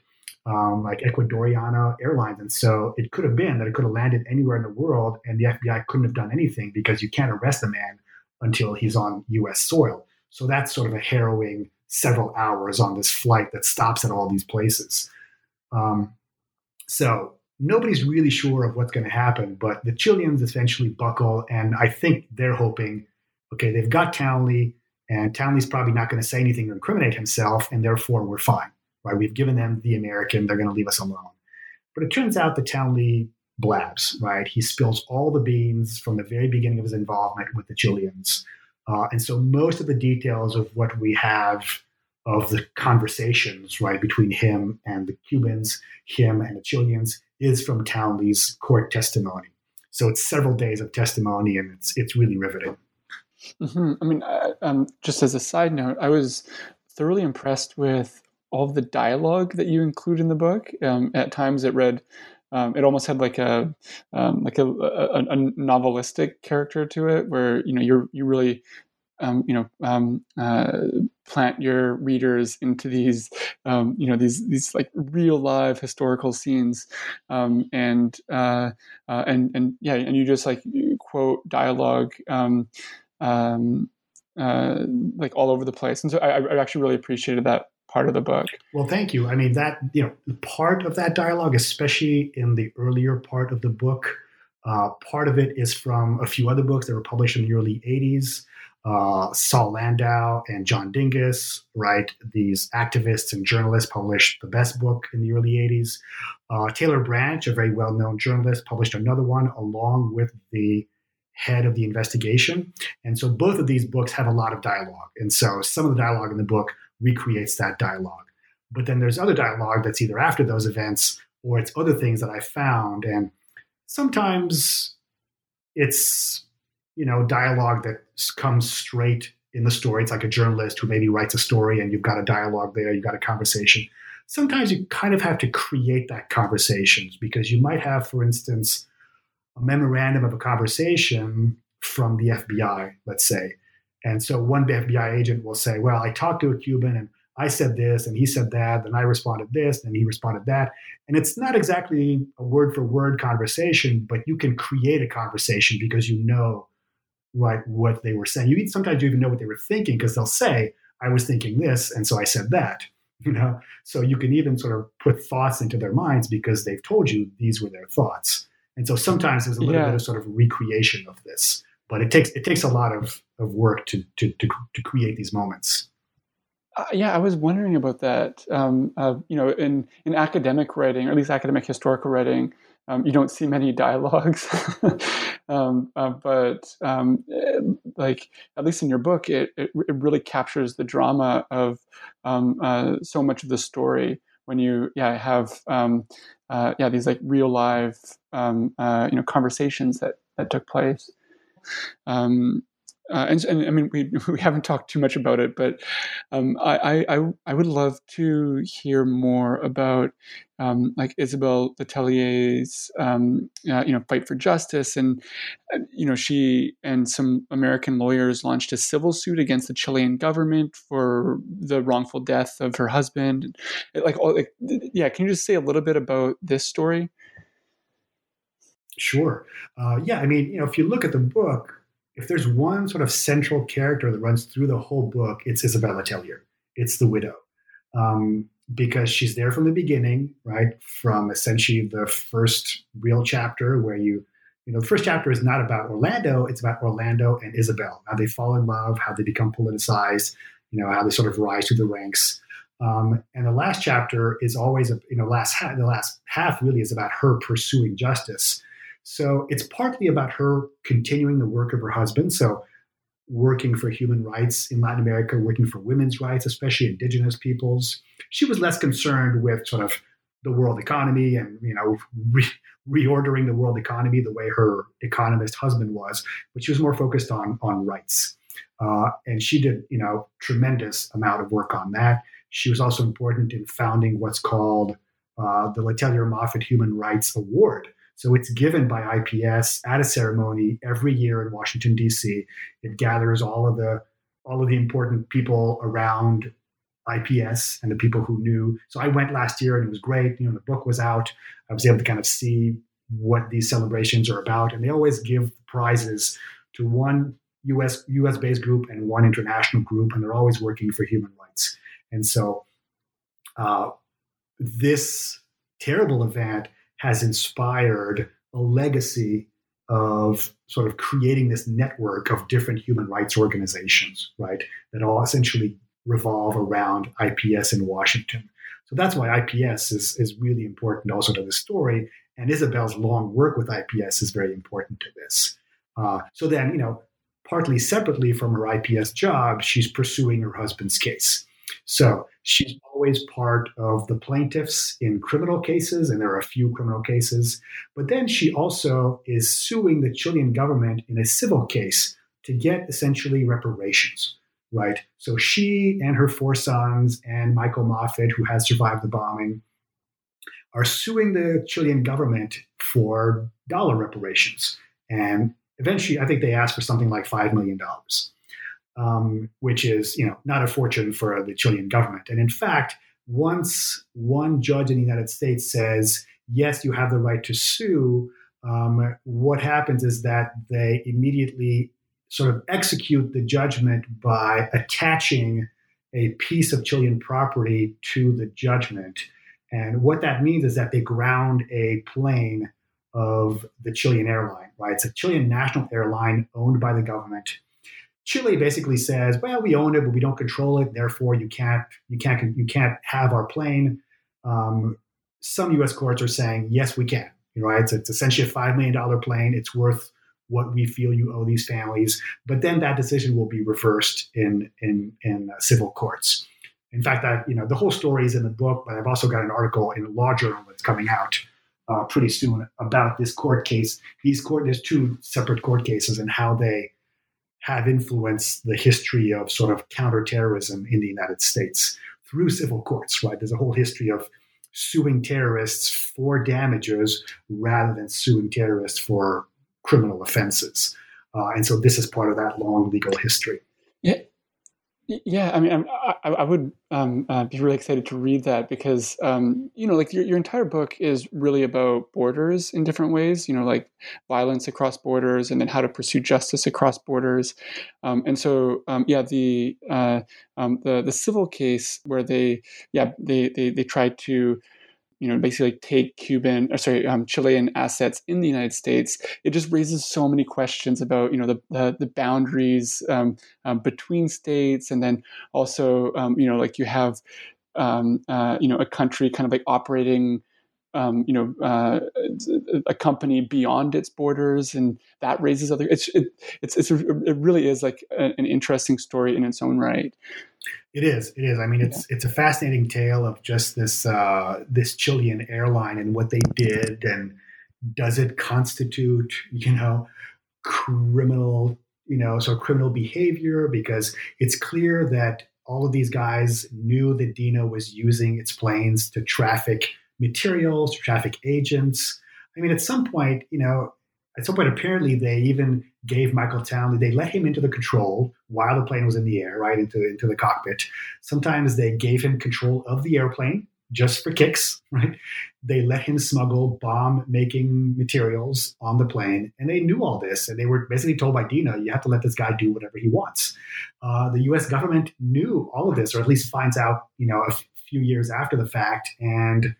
Speaker 3: Um, like Ecuatoriana Airlines. And so it could have been that it could have landed anywhere in the world and the FBI couldn't have done anything because you can't arrest a man until he's on US soil. So that's sort of a harrowing several hours on this flight that stops at all these places. Um, so nobody's really sure of what's going to happen, but the Chileans essentially buckle, and I think they're hoping, okay, they've got Townley, and Townley's probably not going to say anything or incriminate himself, and therefore we're fine, right? We've given them the American, they're going to leave us alone. But it turns out that Townley blabs, right? He spills all the beans from the very beginning of his involvement with the Chileans. Uh, and so most of the details of what we have of the conversations, right, between him and the Cubans, him and the Chileans, is from Townley's court testimony. So it's several days of testimony, and it's it's really riveting.
Speaker 2: Mm-hmm. I mean, uh, um, just as a side note, I was thoroughly impressed with all of the dialogue that you include in the book. Um, at times, it read. Um, it almost had like a um, like a, a, a, novelistic character to it, where you know you're you really um, you know um, uh, plant your readers into these you know these these like real live historical scenes and uh, uh, and and yeah and you just like quote dialogue uh, like all over the place and so I, I actually really appreciated that part of the book
Speaker 3: well thank you i mean that you know part of that dialogue especially in the earlier part of the book uh, part of it is from a few other books that were published in the early 80s uh, Saul Landau and John Dinges, right? These activists and journalists published the best book in the early 80s. Uh, Taylor Branch, a very well known journalist, published another one along with the head of the investigation. And so both of these books have a lot of dialogue. And so some of the dialogue in the book recreates that dialogue. But then there's other dialogue that's either after those events or it's other things that I found. And sometimes it's you know dialogue that comes straight in the story. It's like a journalist who maybe writes a story and you've got a dialogue there, you've got a conversation. Sometimes you kind of have to create that conversation because you might have, for instance, a memorandum of a conversation from the FBI, let's say. And so one FBI agent will say, Well, I talked to a Cuban and I said this and he said that, and I responded this and he responded that. And it's not exactly a word for word conversation, but you can create a conversation because you know right what they were saying. You sometimes you even know what they were thinking because they'll say, "I was thinking this, and so I said that." <laughs> You know, so you can even sort of put thoughts into their minds because they've told you these were their thoughts. And so sometimes there's a little yeah. bit of sort of recreation of this, but it takes it takes a lot of, of work to, to to to create these moments.
Speaker 2: Uh, yeah, I was wondering about that. Um, uh, you know, in in academic writing, or at least academic historical writing, um, you don't see many <laughs> dialogues, um, uh, but um, eh, like at least in your book, it, it, it really captures the drama of um, uh, so much of the story when you yeah have um, uh, yeah these like real live uh, you know conversations that that took place. Um, uh, and, and, I mean, we, <laughs> we haven't talked too much about it, but um, I, I, I would love to hear more about um, like Isabel Letelier's um, uh, you know fight for justice, and uh, you know she and some American lawyers launched a civil suit against the Chilean government for the wrongful death of her husband. Like, all, like yeah, can you just say a little bit about this story?
Speaker 3: Sure. Uh, yeah, I mean, you know, if you look at the book if there's one sort of central character that runs through the whole book, it's Isabella Letelier. It's the widow. Um, because she's there from the beginning, right? From essentially the first real chapter where you you know, the first chapter is not about Orlando; it's about Orlando and Isabel, how they fall in love, how they become politicized, you know, how they sort of rise through the ranks. Um, and the last chapter is always, a, you know, last half, the last half really is about her pursuing justice. So it's partly about her continuing the work of her husband. So working for human rights in Latin America, working for women's rights, especially indigenous peoples. She was less concerned with sort of the world economy and you know re- reordering the world economy the way her economist husband was, but she was more focused on on rights. Uh, and she did you know tremendous amount of work on that. She was also important in founding what's called uh, the Letelier Moffitt Human Rights Award, so it's given by IPS at a ceremony every year in Washington D.C. It gathers all of the all of the important people around IPS and the people who knew. So I went last year and it was great. You know, the book was out. I was able to kind of see what these celebrations are about, and they always give prizes to one U.S. U.S. based group and one international group, and they're always working for human rights. And so, uh, this terrible event has inspired a legacy of sort of creating this network of different human rights organizations, right, that all essentially revolve around IPS in Washington. So that's why IPS is, is really important also to the story. And Isabel's long work with IPS is very important to this. Uh, so then, you know, partly separately from her IPS job, she's pursuing her husband's case. So she's always part of the plaintiffs in criminal cases, and there are a few criminal cases. But then she also is suing the Chilean government in a civil case to get essentially reparations, right? So she and her four sons and Michael Moffitt, who has survived the bombing, are suing the Chilean government for dollar reparations. And eventually, I think they asked for something like $5 million um, which is you know not a fortune for the Chilean government. And in fact, once one judge in the United States says yes, you have the right to sue, um, what happens is that they immediately sort of execute the judgment by attaching a piece of Chilean property to the judgment. And what that means is that they ground a plane of the Chilean airline, right? It's a Chilean national airline owned by the government. Chile basically says, "Well, we own it, but we don't control it. Therefore, you can't you can't you can't have our plane." Um, some U.S. courts are saying, "Yes, we can." You know? It's, it's essentially a five million dollar plane. It's worth what we feel you owe these families. But then that decision will be reversed in in in uh, civil courts. In fact, that you know the whole story is in the book, but I've also got an article in a law journal that's coming out uh, pretty soon about this court case. These court there's two separate court cases and how they have influenced the history of sort of counterterrorism in the United States through civil courts, right? There's a whole history of suing terrorists for damages rather than suing terrorists for criminal offenses. Uh, and so this is part of that long legal history.
Speaker 2: Yeah, yeah, I mean, I, I would um, uh, be really excited to read that because um, you know, like your your entire book is really about borders in different ways. You know, like violence across borders, and then how to pursue justice across borders. Um, and so, um, yeah, the uh, um, the the civil case where they yeah they they they tried to you know, basically take Cuban, or sorry, um, Chilean assets in the United States, it just raises so many questions about, you know, the the, the boundaries um, um, between states, and then also, um, you know, like you have, um, uh, you know, a country kind of like operating. Um, you know, uh, a company beyond its borders, and that raises other. It's it, it's, it's it really is like a, an interesting story in its own right.
Speaker 3: It is. It is. I mean, it's yeah. it's a fascinating tale of just this uh, this Chilean airline and what they did, and does it constitute, you know, criminal, you know, so criminal behavior? Because it's clear that all of these guys knew that DINA was using its planes to traffic materials, traffic agents. I mean, at some point, you know, at some point, apparently, they even gave Michael Townley, they let him into the control while the plane was in the air, right into, into the cockpit. Sometimes they gave him control of the airplane just for kicks, <laughs> right? They let him smuggle bomb making materials on the plane. And they knew all this. And they were basically told by DINA, you have to let this guy do whatever he wants. Uh, the US government knew all of this, or at least finds out, you know, a f- few years after the fact. And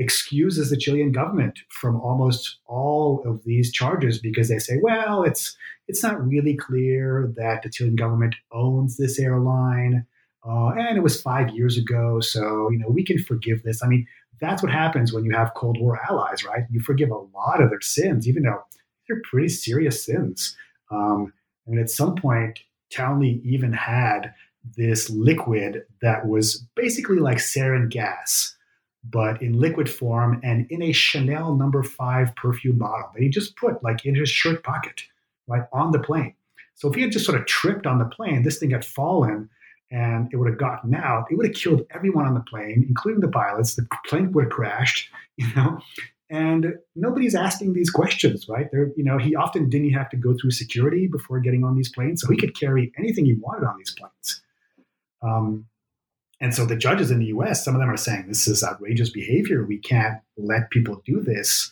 Speaker 3: excuses the Chilean government from almost all of these charges because they say, well, it's it's not really clear that the Chilean government owns this airline, uh, and it was five years ago, so you know we can forgive this. I mean, that's what happens when you have Cold War allies, right? You forgive a lot of their sins, even though they're pretty serious sins. Um, and at some point, Townley even had this liquid that was basically like sarin gas but in liquid form and in a Chanel number five perfume bottle that he just put like in his shirt pocket, right on the plane. So if he had just sort of tripped on the plane, this thing had fallen and it would have gotten out, it would have killed everyone on the plane, including the pilots. The plane would have crashed, <laughs> you know. And nobody's asking these questions, right? There, you know, he often didn't have to go through security before getting on these planes, so he could carry anything he wanted on these planes. Um, and so the judges in the US, some of them are saying this is outrageous behavior. We can't let people do this.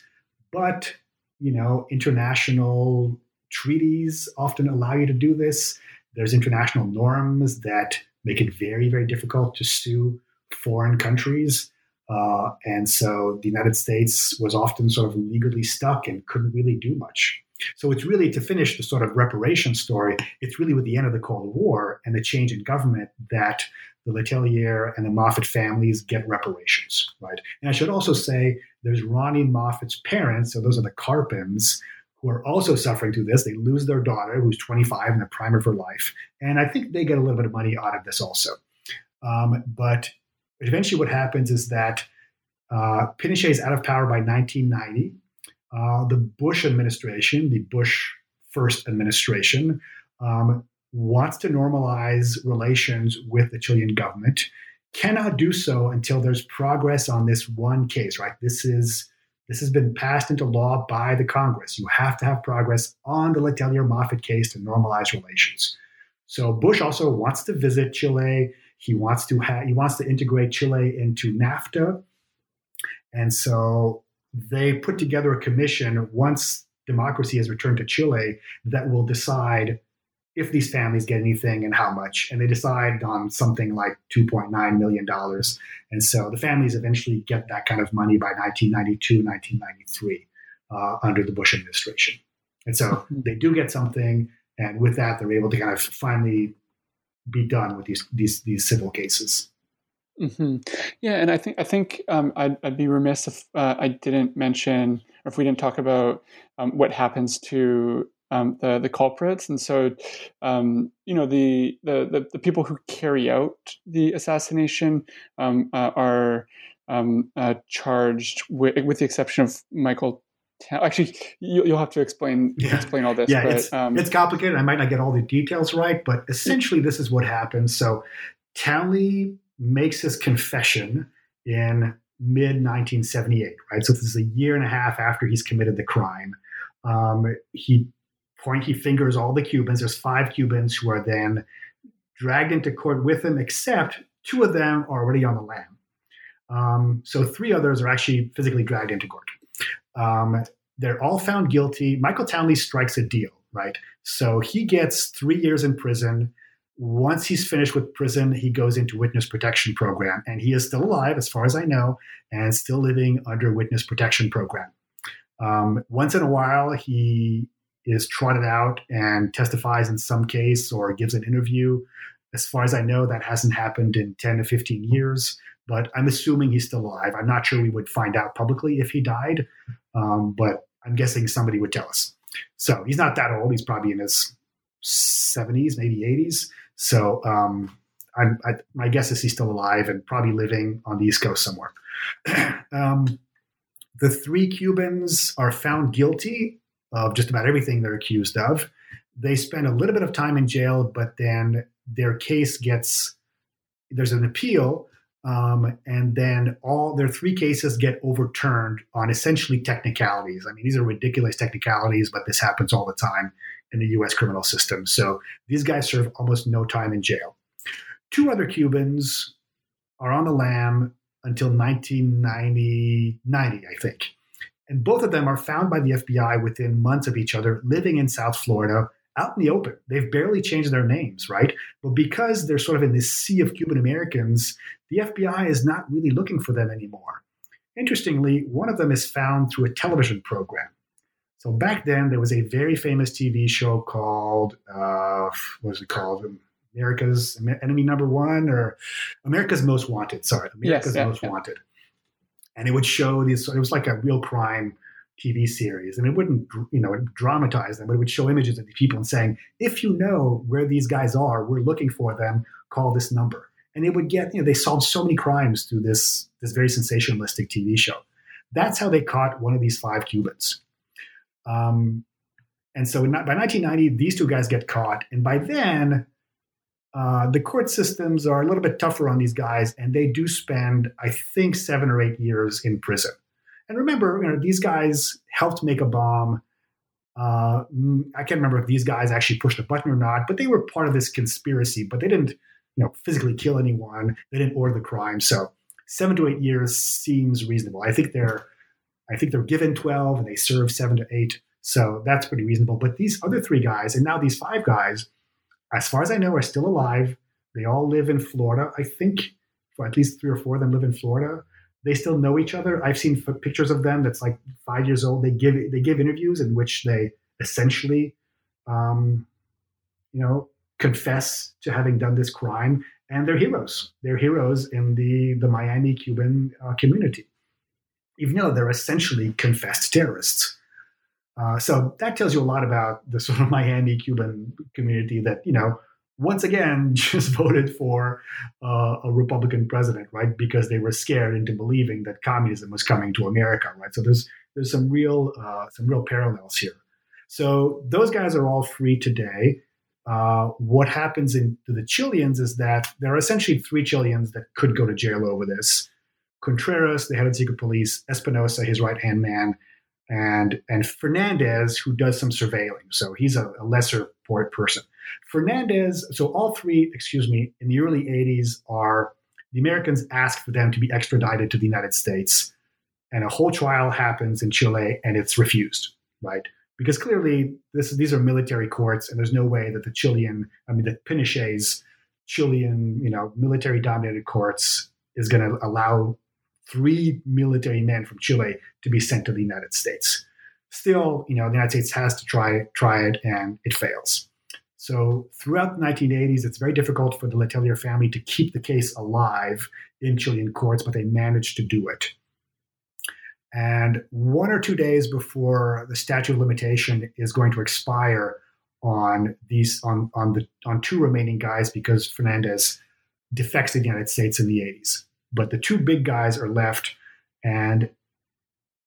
Speaker 3: But, you know, international treaties often allow you to do this. There's international norms that make it very, very difficult to sue foreign countries. Uh, and so the United States was often sort of legally stuck and couldn't really do much. So it's really to finish the sort of reparation story, it's really with the end of the Cold War and the change in government that the Letelier and the Moffitt families get reparations, right? And I should also say there's Ronni Moffitt's parents, so those are the Karpens, who are also suffering through this. They lose their daughter, who's 25 in the prime of her life. And I think they get a little bit of money out of this also. Um, but eventually, what happens is that uh, Pinochet is out of power by 1990. Uh, the Bush administration, the Bush first administration, um, wants to normalize relations with the Chilean government, cannot do so until there's progress on this one case, right? This is this has been passed into law by the Congress. You have to have progress on the Letelier Moffitt case to normalize relations. So Bush also wants to visit Chile. He wants to have he wants to integrate Chile into NAFTA. And so they put together a commission once democracy has returned to Chile that will decide if these families get anything and how much. And they decide on something like $2.9 million. And so the families eventually get that kind of money by 1992, 1993 uh, under the Bush administration. And so mm-hmm. they do get something. And with that, they're able to kind of finally be done with these, these, these civil cases.
Speaker 2: Mm-hmm. Yeah, and I think I think um, I'd, I'd, be remiss if uh, I didn't mention, or if we didn't talk about um, what happens to um, the the culprits, and so um, you know the, the, the the people who carry out the assassination um, uh, are um, uh, charged with, with the exception of Michael. Actually, you, will have to explain yeah. explain all this.
Speaker 3: Yeah, but, it's, um, it's complicated. I might not get all the details right, but essentially, this is what happens. So, Townley makes his confession in mid 1978, right? So this is a year and a half after he's committed the crime. Um, he pointy fingers all the Cubans. There's five Cubans who are then dragged into court with him, except two of them are already on the lam. Um, so three others are actually physically dragged into court. Um, they're all found guilty. Michael Townley strikes a deal, right? So he gets three years in prison. Once he's finished with prison, he goes into witness protection program, and he is still alive, as far as I know, and still living under witness protection program. Um, once in a while, he is trotted out and testifies in some case or gives an interview. As far as I know, that hasn't happened in 10 to 15 years, but I'm assuming he's still alive. I'm not sure we would find out publicly if he died, um, but I'm guessing somebody would tell us. So he's not that old. He's probably in his 70s, maybe 80s. So um, I, my guess is he's still alive and probably living on the East Coast somewhere. <clears throat> um, the three Cubans are found guilty of just about everything they're accused of. They spend a little bit of time in jail, but then their case gets there's an appeal, um, and then all their three cases get overturned on essentially technicalities. I mean, these are ridiculous technicalities, but this happens all the time in the U.S. criminal system. So these guys serve almost no time in jail. Two other Cubans are on the lam until 1990, 90, I think. And both of them are found by the FBI within months of each other, living in South Florida, out in the open. They've barely changed their names, right? But because they're sort of in this sea of Cuban Americans, the FBI is not really looking for them anymore. interestingly, one of them is found through a television program. So back then, there was a very famous TV show called, uh, what was it called? America's Enemy Number One or America's Most Wanted. Sorry, America's yes, yeah, Most yeah. Wanted. And it would show these, it was like a real crime TV series. And it wouldn't, you know, dramatize them, but it would show images of these people and saying, if you know where these guys are, we're looking for them, call this number. And it would get, you know, they solved so many crimes through this, this very sensationalistic TV show. That's how they caught one of these five Cubans. Um, and so by 1990, these two guys get caught. And by then, uh, the court systems are a little bit tougher on these guys, and they do spend, I think, seven or eight years in prison. And remember, you know, these guys helped make a bomb. Uh, mm, I can't remember if these guys actually pushed the button or not, but they were part of this conspiracy. But they didn't, you know, physically kill anyone. They didn't order the crime. So seven to eight years seems reasonable. I think they're, I think they're given twelve and they serve seven to eight. So that's pretty reasonable. But these other three guys, and now these five guys, as far as I know, are still alive. They all live in Florida. I think, at least three or four of them live in Florida. They still know each other. I've seen f- pictures of them that's like five years old. They give they give interviews in which they essentially, um, you know, confess to having done this crime, and they're heroes. They're heroes in the the Miami Cuban uh, community, even though they're essentially confessed terrorists. Uh, so that tells you a lot about the <laughs> sort of Miami Cuban community that, you know, once again <laughs> just voted for uh, a Republican president, right? Because they were scared into believing that communism was coming to America, right? So there's there's some real uh, some real parallels here. So those guys are all free today. Uh, what happens in, to the Chileans is that there are essentially three Chileans that could go to jail over this. Contreras, the head of secret police, Espinosa, his right hand man, and and Fernandez, who does some surveilling. So he's a, a lesser port person. Fernandez, so all three, excuse me, in the early 80s are the Americans ask for them to be extradited to the United States. And a whole trial happens in Chile and it's refused, right? Because clearly this, these are military courts and there's no way that the Chilean, I mean, the Pinochet's Chilean, you know, military dominated courts is going to allow three military men from Chile to be sent to the United States. Still, you know, the United States has to try try it, and it fails. So throughout the 1980s, it's very difficult for the Letelier family to keep the case alive in Chilean courts, but they managed to do it. And one or two days before the statute of limitation is going to expire on these on on the on two remaining guys because Fernandez defects to the United States in the 80s. But the two big guys are left. And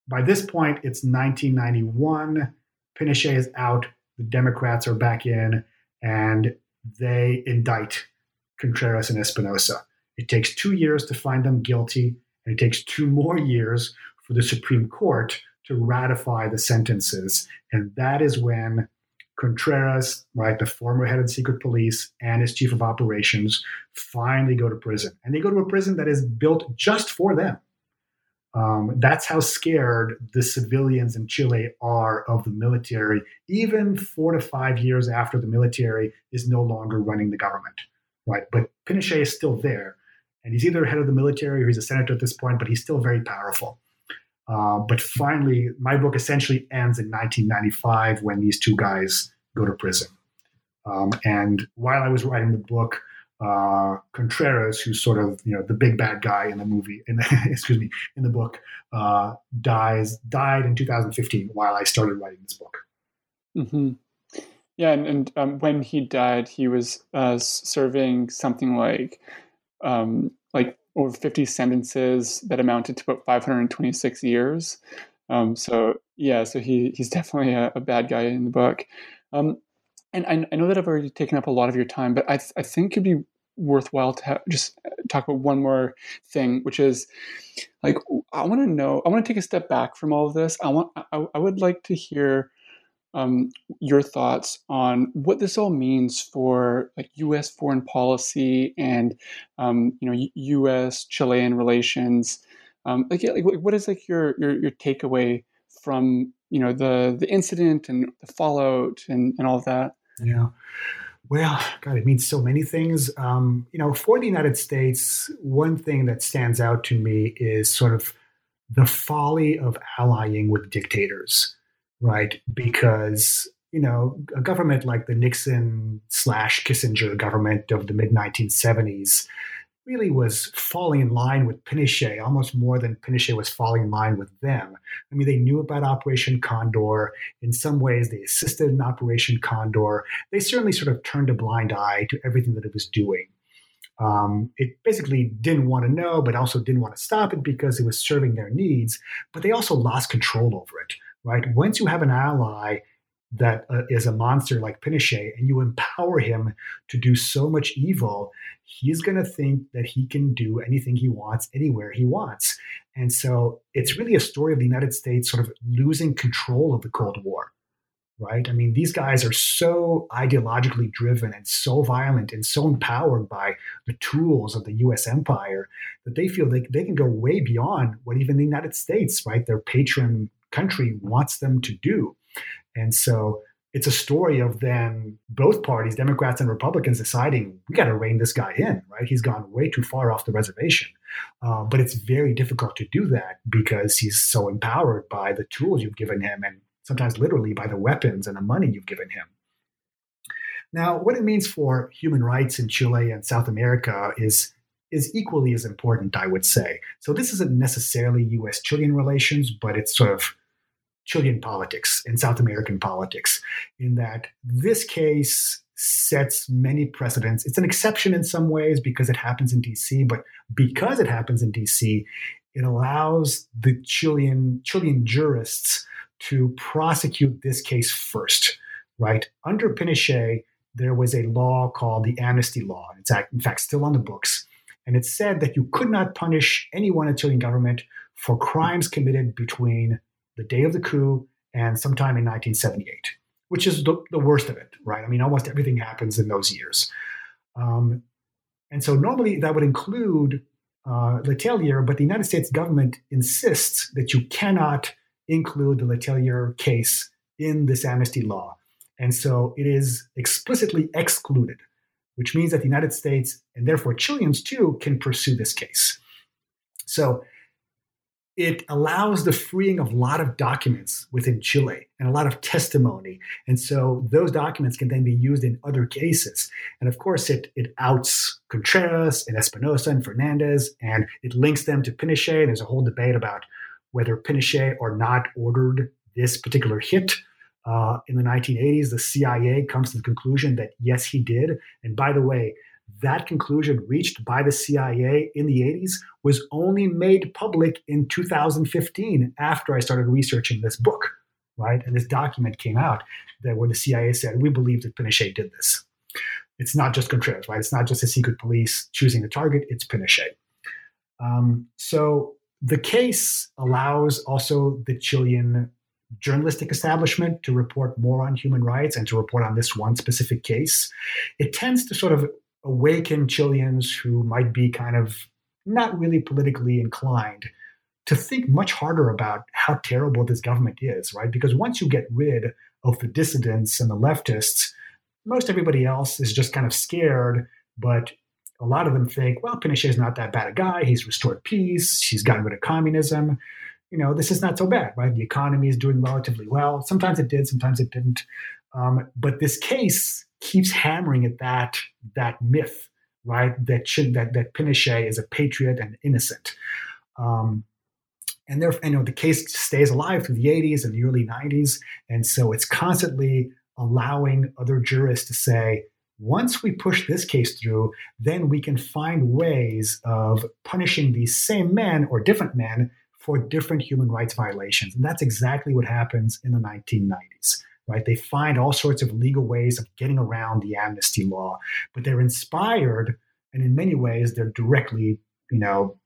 Speaker 3: by this point, it's 1991. Pinochet is out. The Democrats are back in, and they indict Contreras and Espinosa. It takes two years to find them guilty, and it takes two more years for the Supreme Court to ratify the sentences. And that is when Contreras, right, the former head of the secret police and his chief of operations, finally go to prison. And they go to a prison that is built just for them. Um, that's how scared the civilians in Chile are of the military, even four to five years after the military is no longer running the government, right? But Pinochet is still there, and he's either head of the military or he's a senator at this point, but he's still very powerful. Uh, but finally, my book essentially ends in 1995 when these two guys go to prison. Um, and while I was writing the book, uh, Contreras, who's sort of you know the big bad guy in the movie, in the, <laughs> excuse me, in the book, uh, dies died in 2015 while I started writing this book.
Speaker 2: Mm-hmm. Yeah, and, and um, when he died, he was uh, serving something like um, like over 50 sentences that amounted to about 526 years. Um, so yeah, so he he's definitely a, a bad guy in the book. Um, and I, I, know that I've already taken up a lot of your time, but I, th- I think it'd be worthwhile to ha- just uh, talk about one more thing, which is like I want to know. I want to take a step back from all of this. I want. I, I would like to hear um, your thoughts on what this all means for like U.S. foreign policy and um, you know U.S. Chilean relations. Um, like, like, what is like your your, your takeaway from you know the the incident and the fallout and, and all of that?
Speaker 3: Yeah. Well, God, it means so many things. Um, you know, for the United States, one thing that stands out to me is sort of the folly of allying with dictators, right? Because you know, a government like the Nixon slash Kissinger government of the mid 1970s really was falling in line with Pinochet, almost more than Pinochet was falling in line with them. I mean, they knew about Operation Condor. In some ways, they assisted in Operation Condor. They certainly sort of turned a blind eye to everything that it was doing. Um, it basically didn't want to know, but also didn't want to stop it because it was serving their needs. But they also lost control over it, right? Once you have an ally that uh, is a monster like Pinochet and you empower him to do so much evil, he's going to think that he can do anything he wants anywhere he wants. And so it's really a story of the United States sort of losing control of the Cold War, right? I mean, these guys are so ideologically driven and so violent and so empowered by the tools of the US empire that they feel they, they can go way beyond what even the United States, right, their patron country wants them to do. And so it's a story of them, both parties, Democrats and Republicans, deciding we got to rein this guy in, right? He's gone way too far off the reservation. Uh, but it's very difficult to do that because he's so empowered by the tools you've given him and sometimes literally by the weapons and the money you've given him. Now, what it means for human rights in Chile and South America is is equally as important, I would say. So this isn't necessarily U.S. Chilean relations, but it's sort of Chilean politics and South American politics, in that this case sets many precedents. It's an exception in some ways because it happens in DC, but because it happens in DC, it allows the Chilean Chilean jurists to prosecute this case first, right? Under Pinochet, there was a law called the amnesty law. It's in fact still on the books. And it said that you could not punish anyone in Chilean government for crimes committed between the day of the coup and sometime in 1978, which is the, the worst of it, right? I mean, almost everything happens in those years. Um, and so normally that would include uh, Letelier, but the United States government insists that you cannot include the Letelier case in this amnesty law. And so it is explicitly excluded, which means that the United States and therefore Chileans too can pursue this case. So it allows the freeing of a lot of documents within Chile and a lot of testimony. And so those documents can then be used in other cases. And of course, it, it outs Contreras and Espinoza and Fernandez, and it links them to Pinochet. There's a whole debate about whether Pinochet or not ordered this particular hit. Uh, in the 1980s, the CIA comes to the conclusion that yes, he did. And by the way, that conclusion reached by the CIA in the 80s was only made public in 2015 after I started researching this book, right? And this document came out that where the CIA said, we believe that Pinochet did this. It's not just Contreras, right? It's not just the secret police choosing the target, it's Pinochet. Um, so the case allows also the Chilean journalistic establishment to report more on human rights and to report on this one specific case. It tends to sort of awaken Chileans who might be kind of not really politically inclined to think much harder about how terrible this government is, right? Because once you get rid of the dissidents and the leftists, most everybody else is just kind of scared, but a lot of them think, well, Pinochet is not that bad a guy. He's restored peace. He's gotten rid of communism. You know, this is not so bad, right? The economy is doing relatively well. Sometimes it did, sometimes it didn't. Um, but this case keeps hammering at that that myth, right? That should, that that Pinochet is a patriot and innocent. Um, and therefore, you know, the case stays alive through the 80s and the early 90s, and so it's constantly allowing other jurists to say, once we push this case through, then we can find ways of punishing these same men or different men for different human rights violations. And that's exactly what happens in the 1990s right? They find all sorts of legal ways of getting around the amnesty law, but they're inspired, and in many ways, they're directly, you know,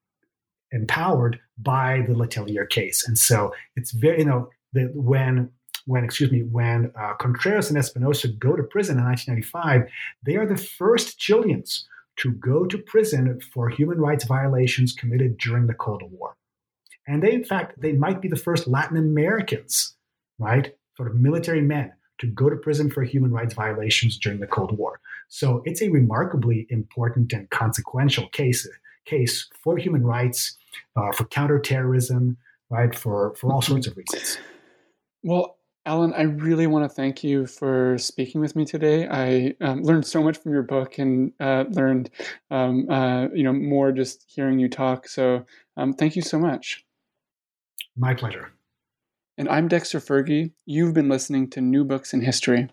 Speaker 3: empowered by the Letelier case. And so it's very, you know, that when when excuse me when uh, Contreras and Espinoza go to prison in 1995, they are the first Chileans to go to prison for human rights violations committed during the Cold War. And they, in fact, they might be the first Latin Americans, right, sort of military men to go to prison for human rights violations during the Cold War. So it's a remarkably important and consequential case case for human rights, uh, for counterterrorism, right? For for all sorts of reasons.
Speaker 2: Well, Alan, I really want to thank you for speaking with me today. I um, learned so much from your book and uh, learned, um, uh, you know, more just hearing you talk. So, um, thank you so much.
Speaker 3: My pleasure.
Speaker 2: And I'm Dexter Fergie. You've been listening to New Books in History.